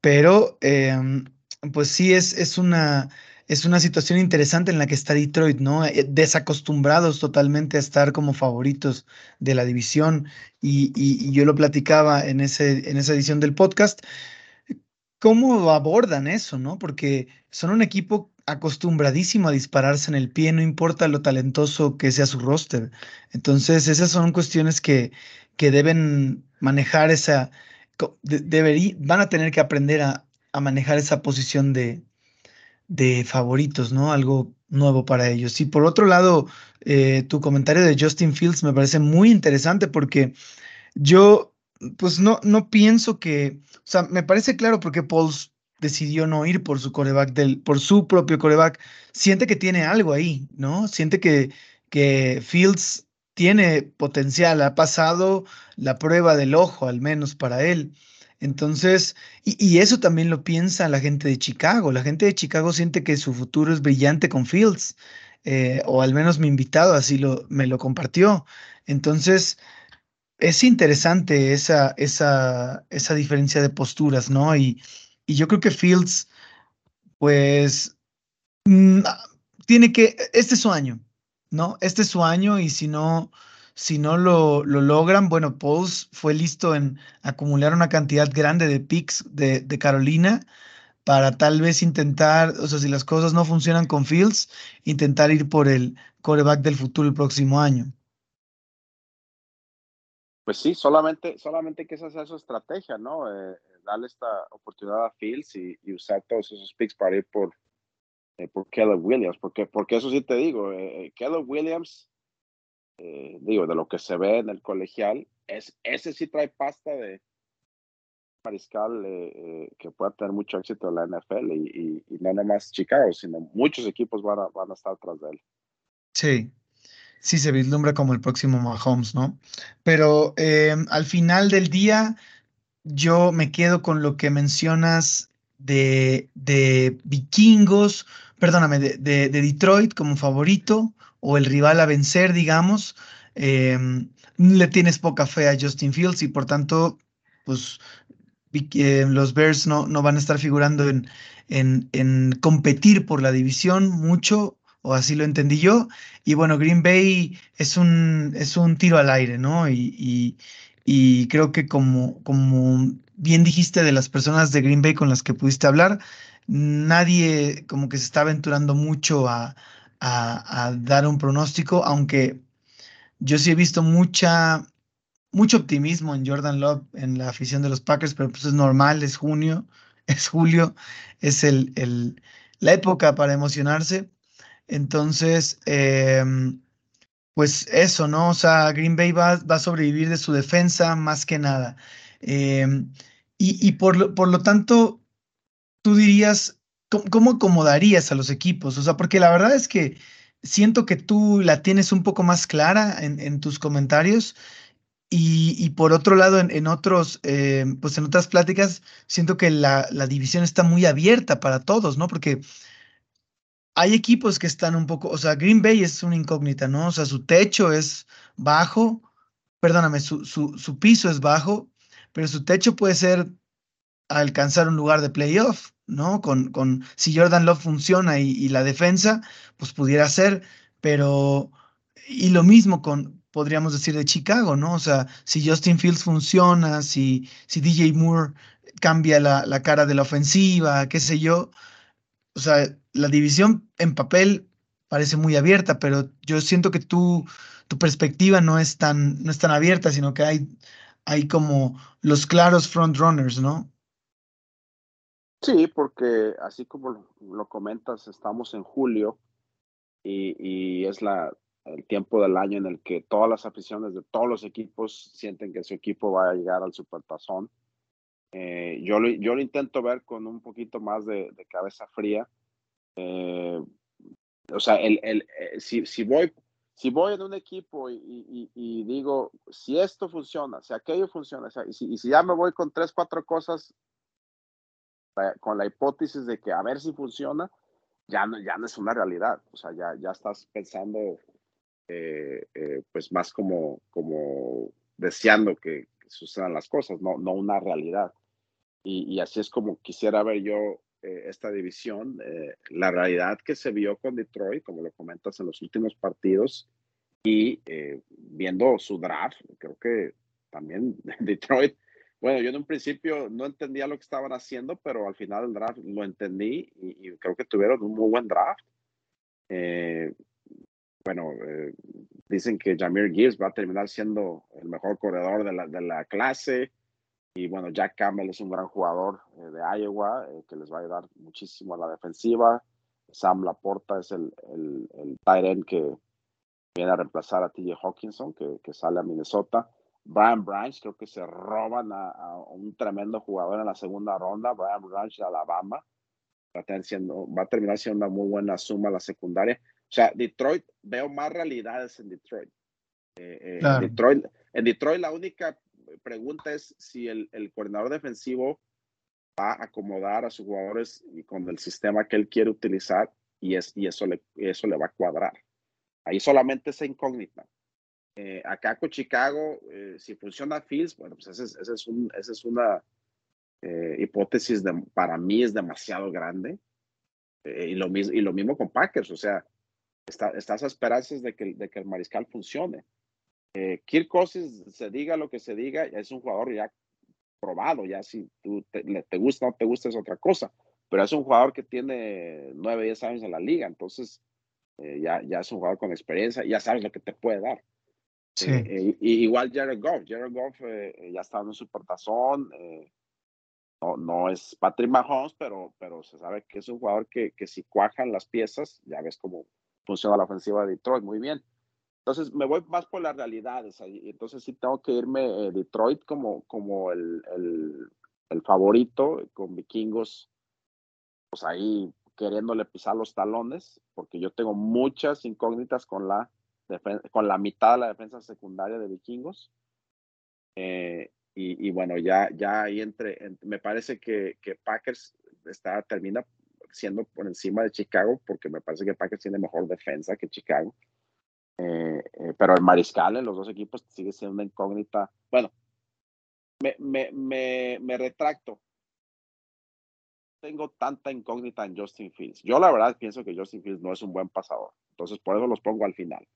Pero, em, pues sí, es, es, una, es una situación interesante en la que está Detroit, ¿no? Eh, desacostumbrados totalmente a estar como favoritos de la división. Y, yo lo platicaba en, ese, en esa edición del podcast. ¿Cómo abordan eso, no? Porque son un equipo acostumbradísimo a dispararse en el pie, no importa lo talentoso que sea su roster. Entonces, esas son cuestiones que, que deben manejar esa, van a tener que aprender a, manejar esa posición de, de, favoritos, ¿no? Algo nuevo para ellos. Y por otro lado, eh, tu comentario de Justin Fields me parece muy interesante porque yo, pues no, no pienso que, o sea, me parece claro porque Pauls decidió no ir por su coreback, del, por su propio coreback. Siente que tiene algo ahí, ¿no? Siente que, que Fields tiene potencial, ha pasado la prueba del ojo, al menos para él. Entonces, y, eso también lo piensa la gente de Chicago. La gente de Chicago siente que su futuro es brillante con Fields, eh, o al menos mi invitado así lo, me lo compartió. Entonces, es interesante esa, esa, esa diferencia de posturas, ¿no? Y, y yo creo que Fields, pues, mm, tiene que, este es su año, ¿no? Este es su año y si no, si no lo, logran, bueno, Pauls fue listo en acumular una cantidad grande de picks de, Carolina para tal vez intentar, o sea, si las cosas no funcionan con Fields, intentar ir por el coreback del futuro el próximo año. Pues sí, solamente, solamente que esa sea su estrategia, ¿no? Eh, darle esta oportunidad a Fields y, usar todos esos picks para ir por, eh, por Caleb Williams, porque, porque eso sí te digo, eh, eh Caleb Williams, eh, digo, de lo que se ve en el colegial, es, ese sí trae pasta de mariscal que pueda tener mucho éxito en la NFL y, y, no nomás Chicago, sino muchos equipos van a, van a estar tras de él. Sí, sí se vislumbra como el próximo Mahomes, ¿no? Pero al final del día, yo me quedo con lo que mencionas de, de vikingos, perdóname, de, de, Detroit como favorito o el rival a vencer, digamos. Em, le tienes poca fe a Justin Fields y por tanto, pues eh, los Bears no, no, van a estar figurando en, en, en, competir por la división mucho, o así lo entendí yo. Y bueno, Green Bay es un, es un tiro al aire, ¿no? Y, y, y creo que como, como bien dijiste de las personas de Green Bay con las que pudiste hablar, nadie como que se está aventurando mucho a, dar un pronóstico, aunque yo sí he visto mucha, mucho optimismo en Jordan Love, en la afición de los Packers, pero pues es normal, es junio, es julio, es el, el la época para emocionarse. Entonces, em, Pues eso, ¿no? O sea, Green Bay va, va a sobrevivir de su defensa más que nada. Em, y, por, lo, por lo tanto, tú dirías, ¿cómo, ¿cómo acomodarías a los equipos? O sea, porque la verdad es que siento que tú la tienes un poco más clara en, en tus comentarios. Y, y por otro lado, en, en otros, eh, pues en otras pláticas, siento que la, la división está muy abierta para todos, ¿no? Porque hay equipos que están un poco, o sea, Green Bay es una incógnita, ¿no? O sea, su techo es bajo, perdóname, su, su, su piso es bajo, pero su techo puede ser alcanzar un lugar de playoff, ¿no? Con, con si Jordan Love funciona y, la defensa, pues pudiera ser, pero y lo mismo con, podríamos decir, de Chicago, ¿no? O sea, si Justin Fields funciona, si, si DJ Moore cambia la, la cara de la ofensiva, qué sé yo, o sea, la división en papel parece muy abierta, pero yo siento que tu perspectiva no es tan, no es tan abierta, sino que hay, hay como los claros frontrunners, ¿no? Sí, porque así como lo, comentas, estamos en julio y, y, es la, el tiempo del año en el que todas las aficiones de todos los equipos sienten que su equipo va a llegar al supertazón. Eh, yo, lo, yo lo intento ver con un poquito más de, de cabeza fría. Eh, o sea, el, el, eh, si, si, voy, si voy en un equipo y, y, y, digo, si esto funciona, si aquello funciona, y, si, y si ya me voy con tres, cuatro cosas con la hipótesis de que a ver si funciona, ya no, ya no es una realidad. O sea, ya, ya estás pensando eh, eh, pues más como, como deseando que, que, sucedan las cosas, no, no una realidad. Y, y así es como quisiera ver yo eh, esta división. Eh, la realidad que se vio con Detroit, como lo comentas en los últimos partidos, y eh, viendo su draft, creo que también Detroit bueno, yo en un principio no entendía lo que estaban haciendo, pero al final del draft lo entendí y, y creo que tuvieron un muy buen draft. Eh, bueno, eh, dicen que Jameer Gibbs va a terminar siendo el mejor corredor de la, de la clase. Y bueno, Jack Campbell es un gran jugador eh, de Iowa eh, que les va a ayudar muchísimo a la defensiva. Sam Laporta es el, el, el tight end que viene a reemplazar a TJ Hawkinson, que, que sale a Minnesota. Brian Branch, creo que se roban a, a, un tremendo jugador en la segunda ronda, Brian Branch de Alabama. Va a, siendo, va a terminar siendo una muy buena suma la secundaria. O sea, Detroit, veo más realidades en Detroit. Eh, eh, claro. Detroit. En Detroit la única pregunta es si el, el, coordinador defensivo va a acomodar a sus jugadores con el sistema que él quiere utilizar y, es, y eso, le, eso le va a cuadrar. Ahí solamente es incógnita. Eh, acá con Chicago, eh, si funciona Fields, bueno, pues esa es, ese es una eh, hipótesis de, para mí es demasiado grande. Eh, y, lo, y lo mismo con Packers, o sea, está, estás a esperanzas de que, de que el mariscal funcione. Eh, Kirk Cousins, se diga lo que se diga, es un jugador ya probado, ya si tú te, te gusta o no te gusta es otra cosa, pero es un jugador que tiene 9, 10 años en la liga, entonces ya, ya es un jugador con experiencia, ya sabes lo que te puede dar. Sí. Eh, y, igual Jared Goff. Jared Goff eh, ya está en un supertazón. Eh, no, no es Patrick Mahomes, pero, pero se sabe que es un jugador que, que si cuajan las piezas, ya ves cómo funciona la ofensiva de Detroit muy bien. Entonces me voy más por las realidades. Entonces sí tengo que irme eh, Detroit como, como el, el, el, favorito, con vikingos, pues ahí queriéndole pisar los talones, porque yo tengo muchas incógnitas con la con la mitad de la defensa secundaria de vikingos. Eh, y, y, bueno, ya, ya ahí entre, en, me parece que, que, Packers está, termina siendo por encima de Chicago, porque me parece que Packers tiene mejor defensa que Chicago. Eh, eh, pero el mariscal en los dos equipos sigue siendo una incógnita. Bueno, me, me, me, me retracto. Tengo tanta incógnita en Justin Fields. Yo la verdad pienso que Justin Fields no es un buen pasador. Entonces por eso los pongo al final.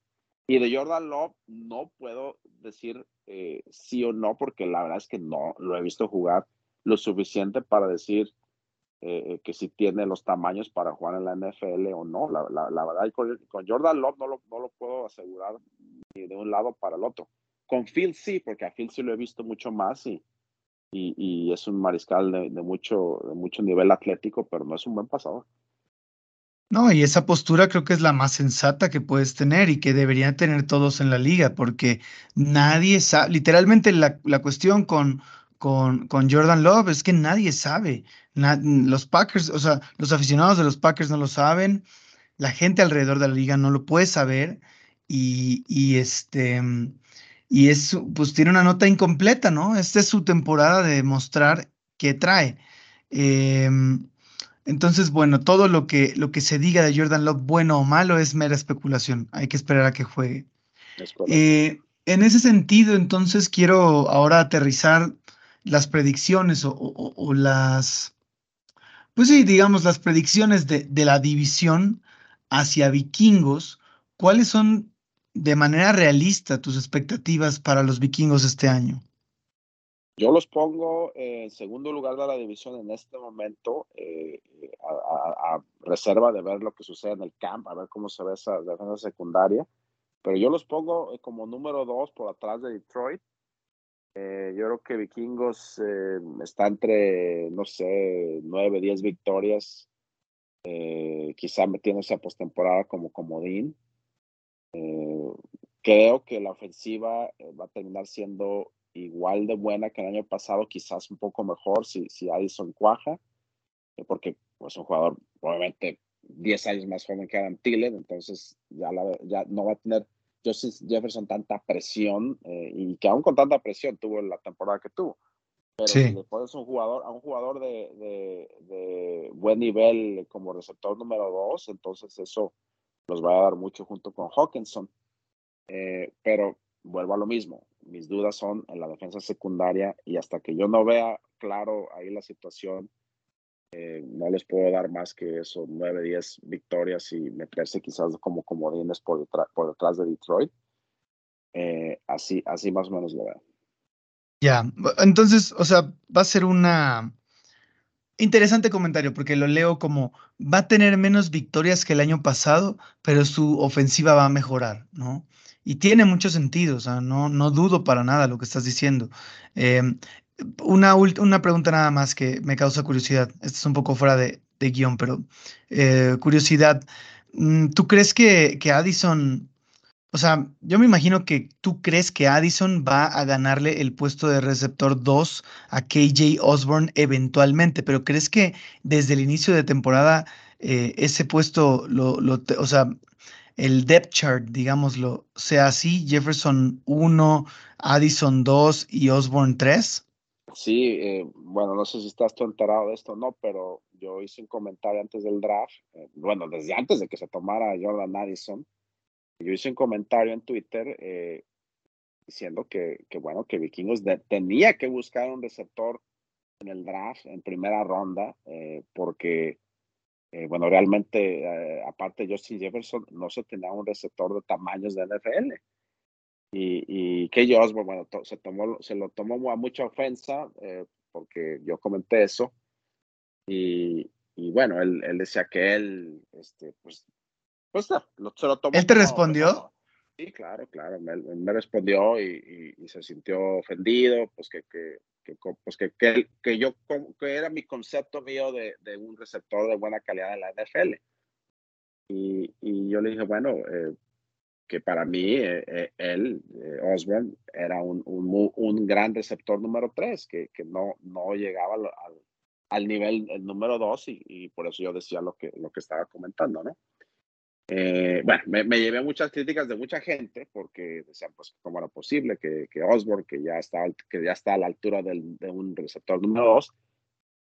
Y de Jordan Love no puedo decir eh, sí o no, porque la verdad es que no lo he visto jugar lo suficiente para decir eh, eh que si tiene los tamaños para jugar en la NFL o no. La, la, la verdad, con, con, Jordan Love no lo, no lo puedo asegurar ni de un lado para el otro. Con Phil sí, porque a Phil sí lo he visto mucho más y, y, y es un mariscal de, de, mucho, de mucho nivel atlético, pero no es un buen pasador. No, y esa postura creo que es la más sensata que puedes tener y que deberían tener todos en la liga, porque nadie sabe, literalmente la, la cuestión con, con, con, Jordan Love es que nadie sabe. los Packers, o sea, los aficionados de los Packers no lo saben, la gente alrededor de la liga no lo puede saber y, y este y es pues tiene una nota incompleta, ¿no? Esta es su temporada de mostrar qué trae. Eh, entonces, bueno, todo lo que, lo que se diga de Jordan Love, bueno o malo, es mera especulación. Hay que esperar a que juegue. Eh, en ese sentido, entonces, quiero ahora aterrizar las predicciones o, las, pues sí, digamos, las predicciones de, de, la división hacia vikingos. ¿Cuáles son de manera realista tus expectativas para los vikingos este año? Yo los pongo en segundo lugar de la división en este momento, eh, a, reserva de ver lo que sucede en el camp, a ver cómo se ve esa defensa secundaria. Pero yo los pongo eh, como número dos por atrás de Detroit. Eh, yo creo que Vikingos está entre, no sé, nueve, diez victorias, quizá metiéndose a postemporada como comodín. creo que la ofensiva va a terminar siendo igual de buena que el año pasado, quizás un poco mejor si, si Addison cuaja, eh, porque es pues, un jugador obviamente 10 años más joven que Adam Thielen, entonces ya, ya no va a tener Jefferson tanta presión eh, y que aún con tanta presión tuvo la temporada que tuvo. Pero si le pones un jugador, a un jugador de, de, buen nivel como receptor número 2, entonces eso nos va a dar mucho junto con Hawkinson. Eh, pero vuelvo a lo mismo mis dudas son en la defensa secundaria y hasta que yo no vea claro ahí la situación, no les puedo dar más que eso, 9, 10 victorias y meterse quizás como comodines por, por detrás de Detroit. Eh, así, así más o menos lo veo. Ya, entonces, o sea, va a ser una interesante comentario porque lo leo como va a tener menos victorias que el año pasado, pero su ofensiva va a mejorar, ¿no? Y tiene mucho sentido, o sea, no, no dudo para nada lo que estás diciendo. Em, una, una pregunta nada más que me causa curiosidad. Esto es un poco fuera de, guion, pero eh, curiosidad. Mm, ¿Tú crees que, que Addison, o sea, yo me imagino que tú crees que Addison va a ganarle el puesto de receptor 2 a KJ Osborne eventualmente, pero ¿crees que desde el inicio de temporada eh, ese puesto lo, lo o sea, el depth chart, digámoslo, sea así, Jefferson 1, Addison 2 y Osborne 3? Sí, eh, bueno, no sé si estás tú enterado de esto o no, pero yo hice un comentario antes del draft, eh, bueno, desde antes de que se tomara Jordan Addison, yo hice un comentario en Twitter eh, diciendo que, bueno, que Vikingos tenía que buscar un receptor en el draft en primera ronda, porque eh, bueno, realmente, aparte de Justin Jefferson, no se tenía un receptor de tamaños de NFL. Y, y que bueno, se, tomó, se lo tomó a mucha ofensa, eh, porque yo comenté eso. Y, y bueno, él, él, decía que él, este, pues, pues lo, se lo tomó. ¿Él te respondió? Sí, claro, claro. Me, me respondió y, y, se sintió ofendido, pues que, que que, pues que, que, que, yo, que era mi concepto mío de, de, un receptor de buena calidad en la NFL. Y, y yo le dije, bueno, eh, que para mí eh, eh, él, Osborne, era un, un, un, gran receptor número tres, que, que no, no llegaba al, al nivel el número dos y, y, por eso yo decía lo que, lo que estaba comentando, ¿no? Eh, bueno, me, me, llevé muchas críticas de mucha gente porque decían, pues, ¿cómo era posible que, que Osborne, que ya, está, que ya está a la altura del, de un receptor número dos,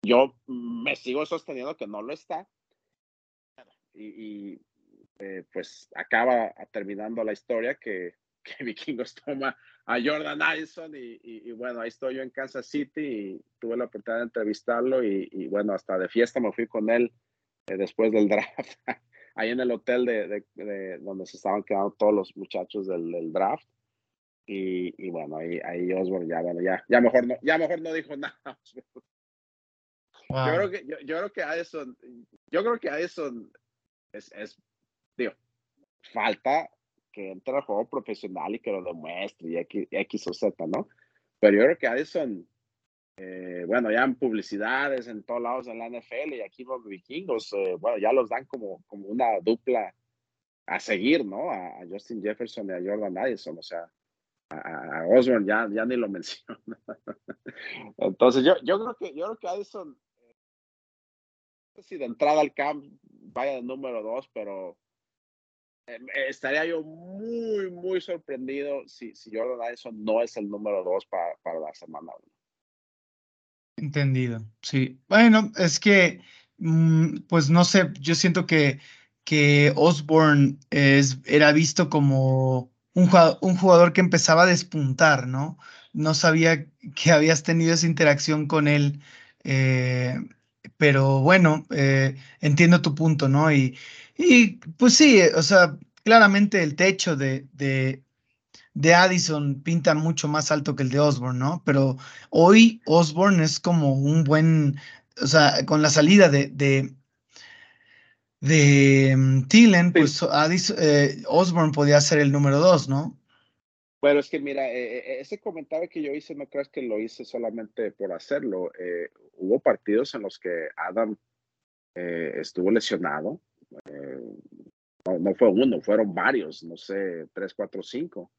yo me sigo sosteniendo que no lo está. Y, y eh, pues acaba terminando la historia que, que Vikingos toma a Jordan Addison y, y, bueno, ahí estoy yo en Kansas City y tuve la oportunidad de entrevistarlo y, y bueno, hasta de fiesta me fui con él eh, después del draft ahí en el hotel de, de, donde se estaban quedando todos los muchachos del, draft. Y, bueno, ahí, ahí Osborne ya, bueno, ya, ya mejor no, ya mejor no dijo nada. Yo creo que, yo, yo, creo que Addison, yo creo que Addison es, es, falta que entre al juego profesional y que lo demuestre y X, X o Z, ¿no? Pero yo creo que Addison eh, bueno, ya en publicidades en todos lados en la NFL y aquí los vikingos, eh, bueno, ya los dan como, como una dupla a seguir, ¿no? A, Justin Jefferson y a Jordan Addison, o sea, a, Osborne ya, ya ni lo menciono. Entonces, yo, yo creo que yo creo que Addison, eh, si de entrada al camp vaya de número dos, pero estaría yo muy, muy sorprendido si, si Jordan Addison no es el número dos para, para la semana uno. Entendido, sí. Bueno, es que, mm, pues no sé, yo siento que, que Osborne es, era visto como un jugador, un jugador que empezaba a despuntar, ¿no? No sabía que habías tenido esa interacción con él, eh, pero bueno, eh, entiendo tu punto, ¿no? Y, y pues sí, o sea, claramente el techo de, de, de Addison pinta mucho más alto que el de Osborne, ¿no? Pero hoy Osborne es como un buen, o sea, con la salida de, de, de um, pues eh, Osborne podía ser el número dos, ¿no? Bueno, es que mira, eh, eh, ese comentario que yo hice, no creas que lo hice solamente por hacerlo. hubo partidos en los que Adam estuvo lesionado. No, no, fue uno, fueron varios, no sé, tres, cuatro, cinco.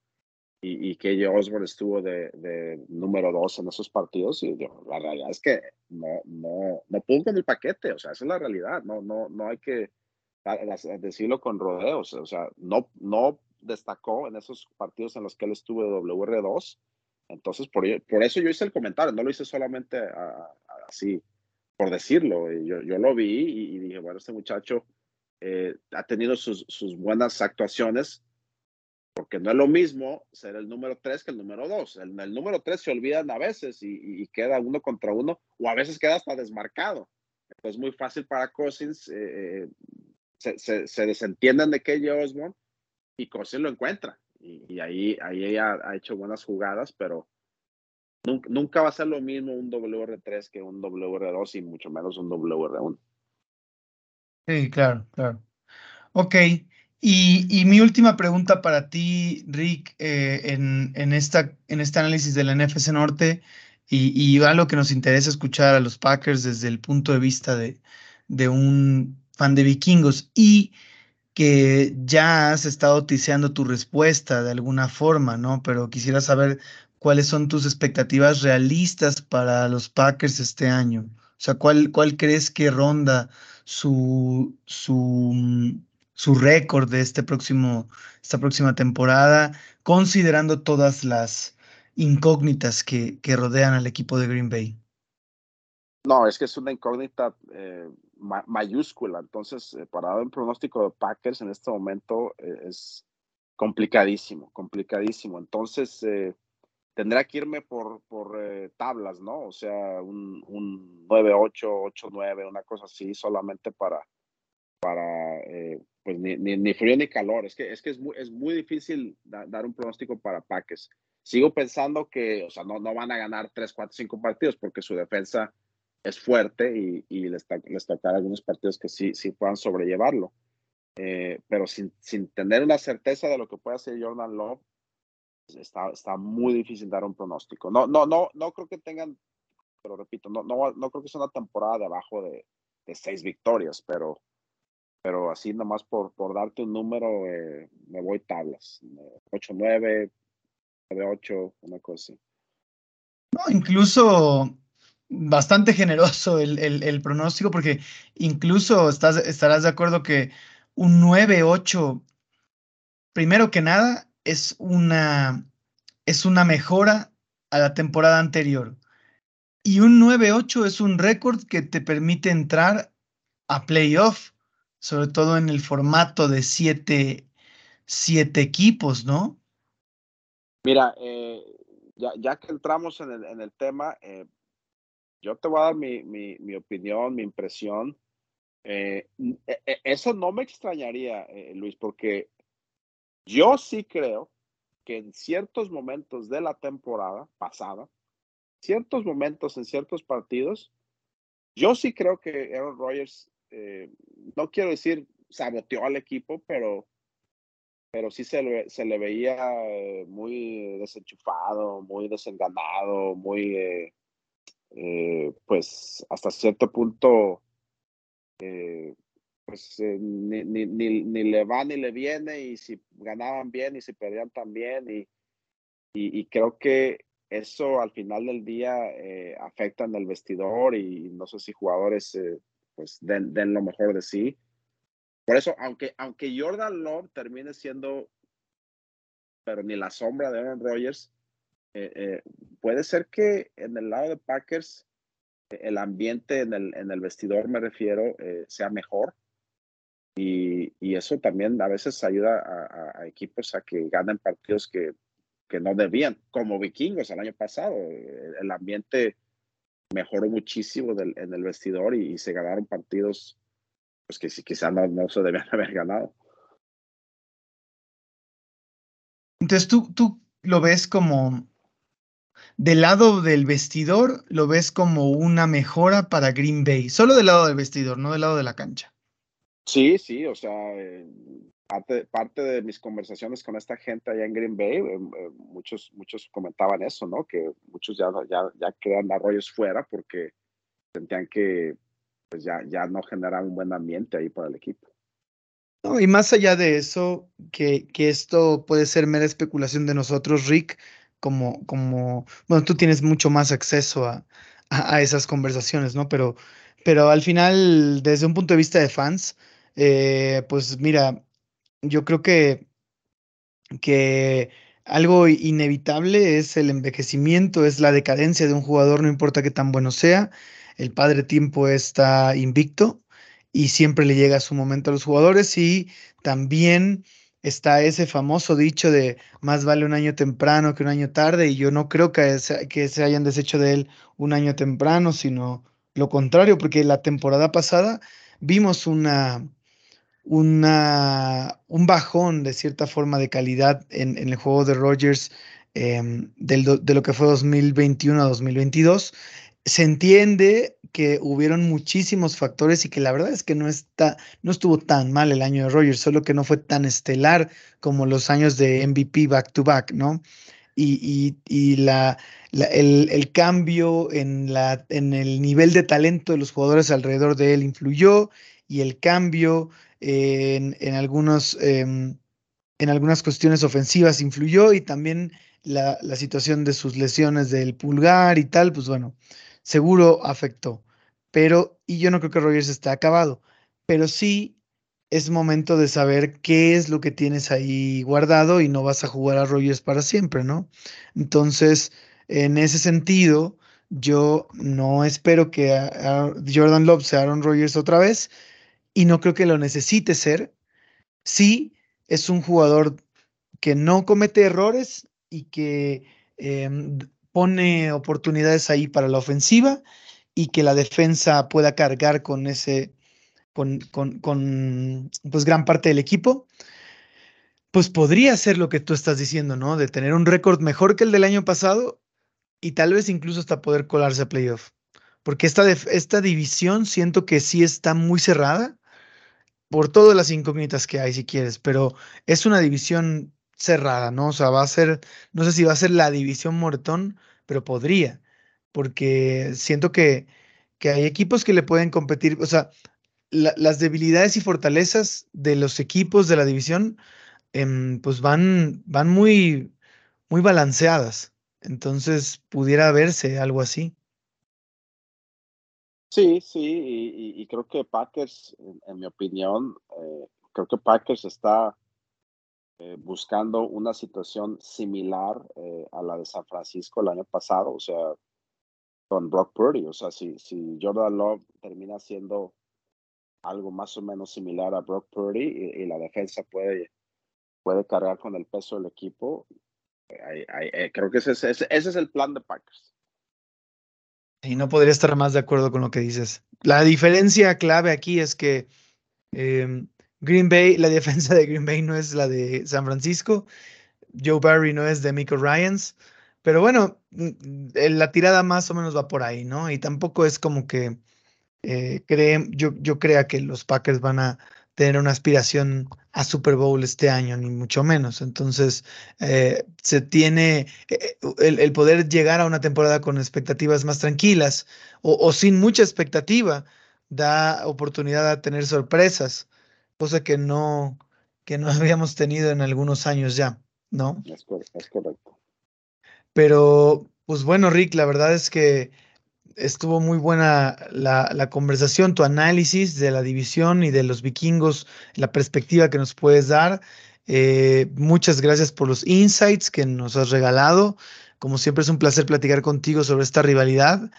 Y, que KJ Osborne estuvo de, de, número dos en esos partidos y la realidad es que no, no, no pudo con el paquete, o sea, esa es la realidad, no, no, no hay que decirlo con rodeos, o sea, no, no destacó en esos partidos en los que él estuvo de WR2, entonces por, por eso yo hice el comentario, no lo hice solamente así por decirlo, yo, yo lo vi y, dije, bueno, este muchacho eh, ha tenido sus, sus buenas actuaciones, porque no es lo mismo ser el número 3 que el número 2. El, el, número 3 se olvidan a veces y, queda uno contra uno, o a veces queda hasta desmarcado. Entonces es muy fácil para Cousins, eh, se, se, desentienden de KJ Osborne y Cousins lo encuentra. Y, ahí, ahí ella ha hecho buenas jugadas, pero nunca, nunca va a ser lo mismo un WR3 que un WR2 y mucho menos un WR1. Sí, claro, claro. Ok, y, mi última pregunta para ti, Rick, eh, en, en, esta, en este análisis de la NFC Norte y, y que nos interesa escuchar a los Packers desde el punto de vista de, de un fan de vikingos y que ya has estado tiseando tu respuesta de alguna forma, ¿no? Pero quisiera saber cuáles son tus expectativas realistas para los Packers este año. O sea, ¿cuál, cuál crees que ronda su, su mm, su récord de este próximo, esta próxima temporada, considerando todas las incógnitas que, que rodean al equipo de Green Bay? No, es que es una incógnita eh, mayúscula. Entonces, eh, para dar un pronóstico de Packers en este momento eh, es complicadísimo, complicadísimo. Entonces, tendrá que irme por, por tablas, ¿no? O sea, un, un 9-8, 8-9, una cosa así, solamente para, para pues ni, ni, frío ni calor. Es que es, que es, muy, es muy difícil dar un pronóstico para Paques. Sigo pensando que, o sea, no, no van a ganar 3, 4, 5 partidos porque su defensa es fuerte y, y les, les tocará algunos partidos que sí, sí puedan sobrellevarlo. Eh, pero sin, sin tener una certeza de lo que puede hacer Jordan Love, está, está muy difícil dar un pronóstico. No, no, no, no creo que tengan, pero repito, no, no, no creo que sea una temporada de abajo de, de seis victorias, pero pero así nomás por, por darte un número, eh, me voy tablas. 8-9, 9-8, una cosa así. No, incluso bastante generoso el, el, el, pronóstico, porque incluso estás, estarás de acuerdo que un 9-8, primero que nada, es una, es una mejora a la temporada anterior. Y un 9-8 es un récord que te permite entrar a playoff sobre todo en el formato de siete, siete equipos, ¿no? Mira, eh, ya, ya, que entramos en el, en el tema, eh, yo te voy a dar mi, mi, mi opinión, mi impresión. Eh, e, e, eso no me extrañaría, Luis, porque yo sí creo que en ciertos momentos de la temporada pasada, ciertos momentos en ciertos partidos, yo sí creo que Aaron Rodgers eh, no quiero decir saboteó al equipo, pero, pero sí se le, veía eh, muy desenchufado, muy desenganado, muy, eh, pues hasta cierto punto, eh, pues ni, ni, ni, le va ni le viene y si ganaban bien y si perdían también y, y, creo que eso al final del día afecta en el vestidor y no sé si jugadores pues den, den, lo mejor de sí. Por eso, aunque, aunque Jordan Love termine siendo, pero ni la sombra de Aaron Rodgers, eh, eh, puede ser que en el lado de Packers eh, el ambiente en el, en el vestidor, me refiero, sea mejor. Y, eso también a veces ayuda a, equipos a que ganen partidos que, que, no debían, como vikingos el año pasado. El ambiente mejoró muchísimo en el vestidor y, se ganaron partidos pues que quizá no, no se debían haber ganado. Entonces tú, tú lo ves como del lado del vestidor lo ves como una mejora para Green Bay, solo del lado del vestidor, no del lado de la cancha. Sí, sí, o sea, eh, parte, de mis conversaciones con esta gente allá en Green Bay, eh, eh, muchos, muchos comentaban eso, ¿no? Que muchos ya, ya, ya quedan arroyos fuera porque sentían que pues ya, ya no generaba un buen ambiente ahí para el equipo. No, y más allá de eso, que, que esto puede ser mera especulación de nosotros, Rick, como, como, bueno, tú tienes mucho más acceso a, a, esas conversaciones, ¿no? Pero, pero al final, desde un punto de vista de fans, eh, pues mira, yo creo que, que algo inevitable es el envejecimiento, es la decadencia de un jugador, no importa qué tan bueno sea. El padre tiempo está invicto y siempre le llega su momento a los jugadores y también está ese famoso dicho de más vale un año temprano que un año tarde, y yo no creo que se, que se hayan deshecho de él un año temprano, sino lo contrario, porque la temporada pasada vimos una, un bajón de cierta forma de calidad en, el juego de Rogers em, de lo que fue 2021 a 2022 se entiende que hubieron muchísimos factores y que la verdad es que no, está, no estuvo tan mal el año de Rogers, solo que no fue tan estelar como los años de MVP back to back, ¿no? Y, y, la, el, cambio en, la, en el nivel de talento de los jugadores alrededor de él influyó y el cambio en, algunos, em, en algunas cuestiones ofensivas influyó y también la, situación de sus lesiones del pulgar y tal, pues bueno, seguro afectó. Pero, y yo no creo que Rogers esté acabado, pero sí es momento de saber qué es lo que tienes ahí guardado y no vas a jugar a Rogers para siempre, ¿no? Entonces, en ese sentido, yo no espero que Jordan Love sea Aaron Rodgers otra vez y no creo que lo necesite ser. Sí, es un jugador que no comete errores y que em, pone oportunidades ahí para la ofensiva y que la defensa pueda cargar con ese, con, con, pues gran parte del equipo, pues podría ser lo que tú estás diciendo, ¿no? De tener un récord mejor que el del año pasado y tal vez incluso hasta poder colarse a playoff. Porque esta, esta división siento que sí está muy cerrada por todas las incógnitas que hay, si quieres, pero es una división cerrada, ¿no? O sea, va a ser, no sé si va a ser la división Mortón, pero podría, porque siento que, que hay equipos que le pueden competir, o sea, las debilidades y fortalezas de los equipos de la división, em, pues van, van muy, muy balanceadas. Entonces pudiera verse algo así. Sí, sí, y, creo que Packers, en, mi opinión, eh, creo que Packers está eh, buscando una situación similar eh, a la de San Francisco el año pasado, o sea, con Brock Purdy. O sea, si, Jordan Love termina siendo algo más o menos similar a Brock Purdy y, la defensa puede, puede cargar con el peso del equipo, eh, creo que ese, ese, ese, es el plan de Packers. Y no podría estar más de acuerdo con lo que dices. La diferencia clave aquí es que em, Green Bay, la defensa de Green Bay no es la de San Francisco. Joe Barry no es de Michael Ryans. Pero bueno, mm, la tirada más o menos va por ahí, ¿no? Y tampoco es como que eh, yo, yo crea que los Packers van a tener una aspiración a Super Bowl este año, ni mucho menos. Entonces, eh, se tiene eh, el, poder llegar a una temporada con expectativas más tranquilas o, sin mucha expectativa, da oportunidad a tener sorpresas, cosa que no, que no habíamos tenido en algunos años ya, ¿no? Es, es correcto. Pero, pues bueno, Rick, la verdad es que estuvo muy buena la, conversación, tu análisis de la división y de los vikingos, la perspectiva que nos puedes dar. Eh, muchas gracias por los insights que nos has regalado. Como siempre es un placer platicar contigo sobre esta rivalidad.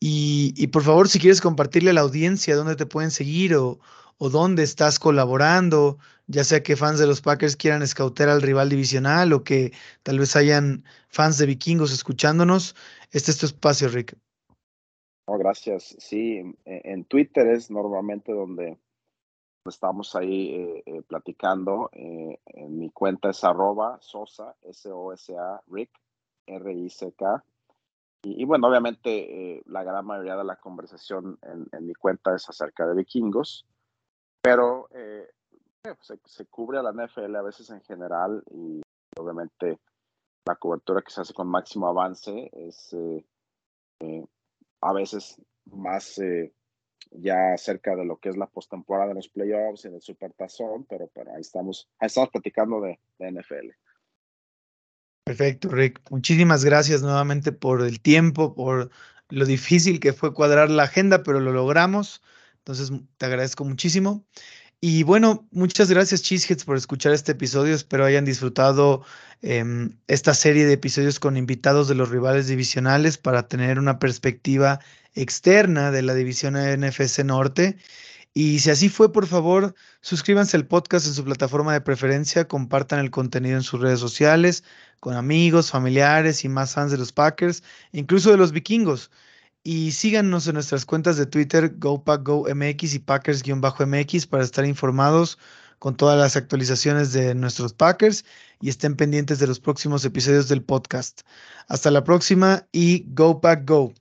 Y, por favor, si quieres compartirle a la audiencia dónde te pueden seguir o, o dónde estás colaborando, ya sea que fans de los Packers quieran escautear al rival divisional o que tal vez hayan fans de vikingos escuchándonos, este es tu espacio, Rick gracias. Sí, en, Twitter es normalmente donde estamos ahí eh, eh, platicando. Eh, en mi cuenta es arroba sosa, S-O-S-A, Rick, R-I-C-K. Y, bueno, obviamente la gran mayoría de la conversación en, mi cuenta es acerca de vikingos, pero se, se, cubre a la NFL a veces en general y obviamente la cobertura que se hace con máximo avance es a veces más eh, ya cerca de lo que es la postemporada de los playoffs y del supertazón, pero, pero ahí estamos, ahí estamos platicando de, de, NFL. Perfecto, Rick. Muchísimas gracias nuevamente por el tiempo, por lo difícil que fue cuadrar la agenda, pero lo logramos. Entonces, te agradezco muchísimo. Y bueno, muchas gracias Cheeseheads por escuchar este episodio. Espero hayan disfrutado em, esta serie de episodios con invitados de los rivales divisionales para tener una perspectiva externa de la división NFC Norte. Y si así fue, por favor, suscríbanse al podcast en su plataforma de preferencia, compartan el contenido en sus redes sociales, con amigos, familiares y más fans de los Packers, incluso de los vikingos. Y síganos en nuestras cuentas de Twitter, GoPackGoMX y Packers-MX para estar informados con todas las actualizaciones de nuestros Packers y estén pendientes de los próximos episodios del podcast. Hasta la próxima y Go Pack Go.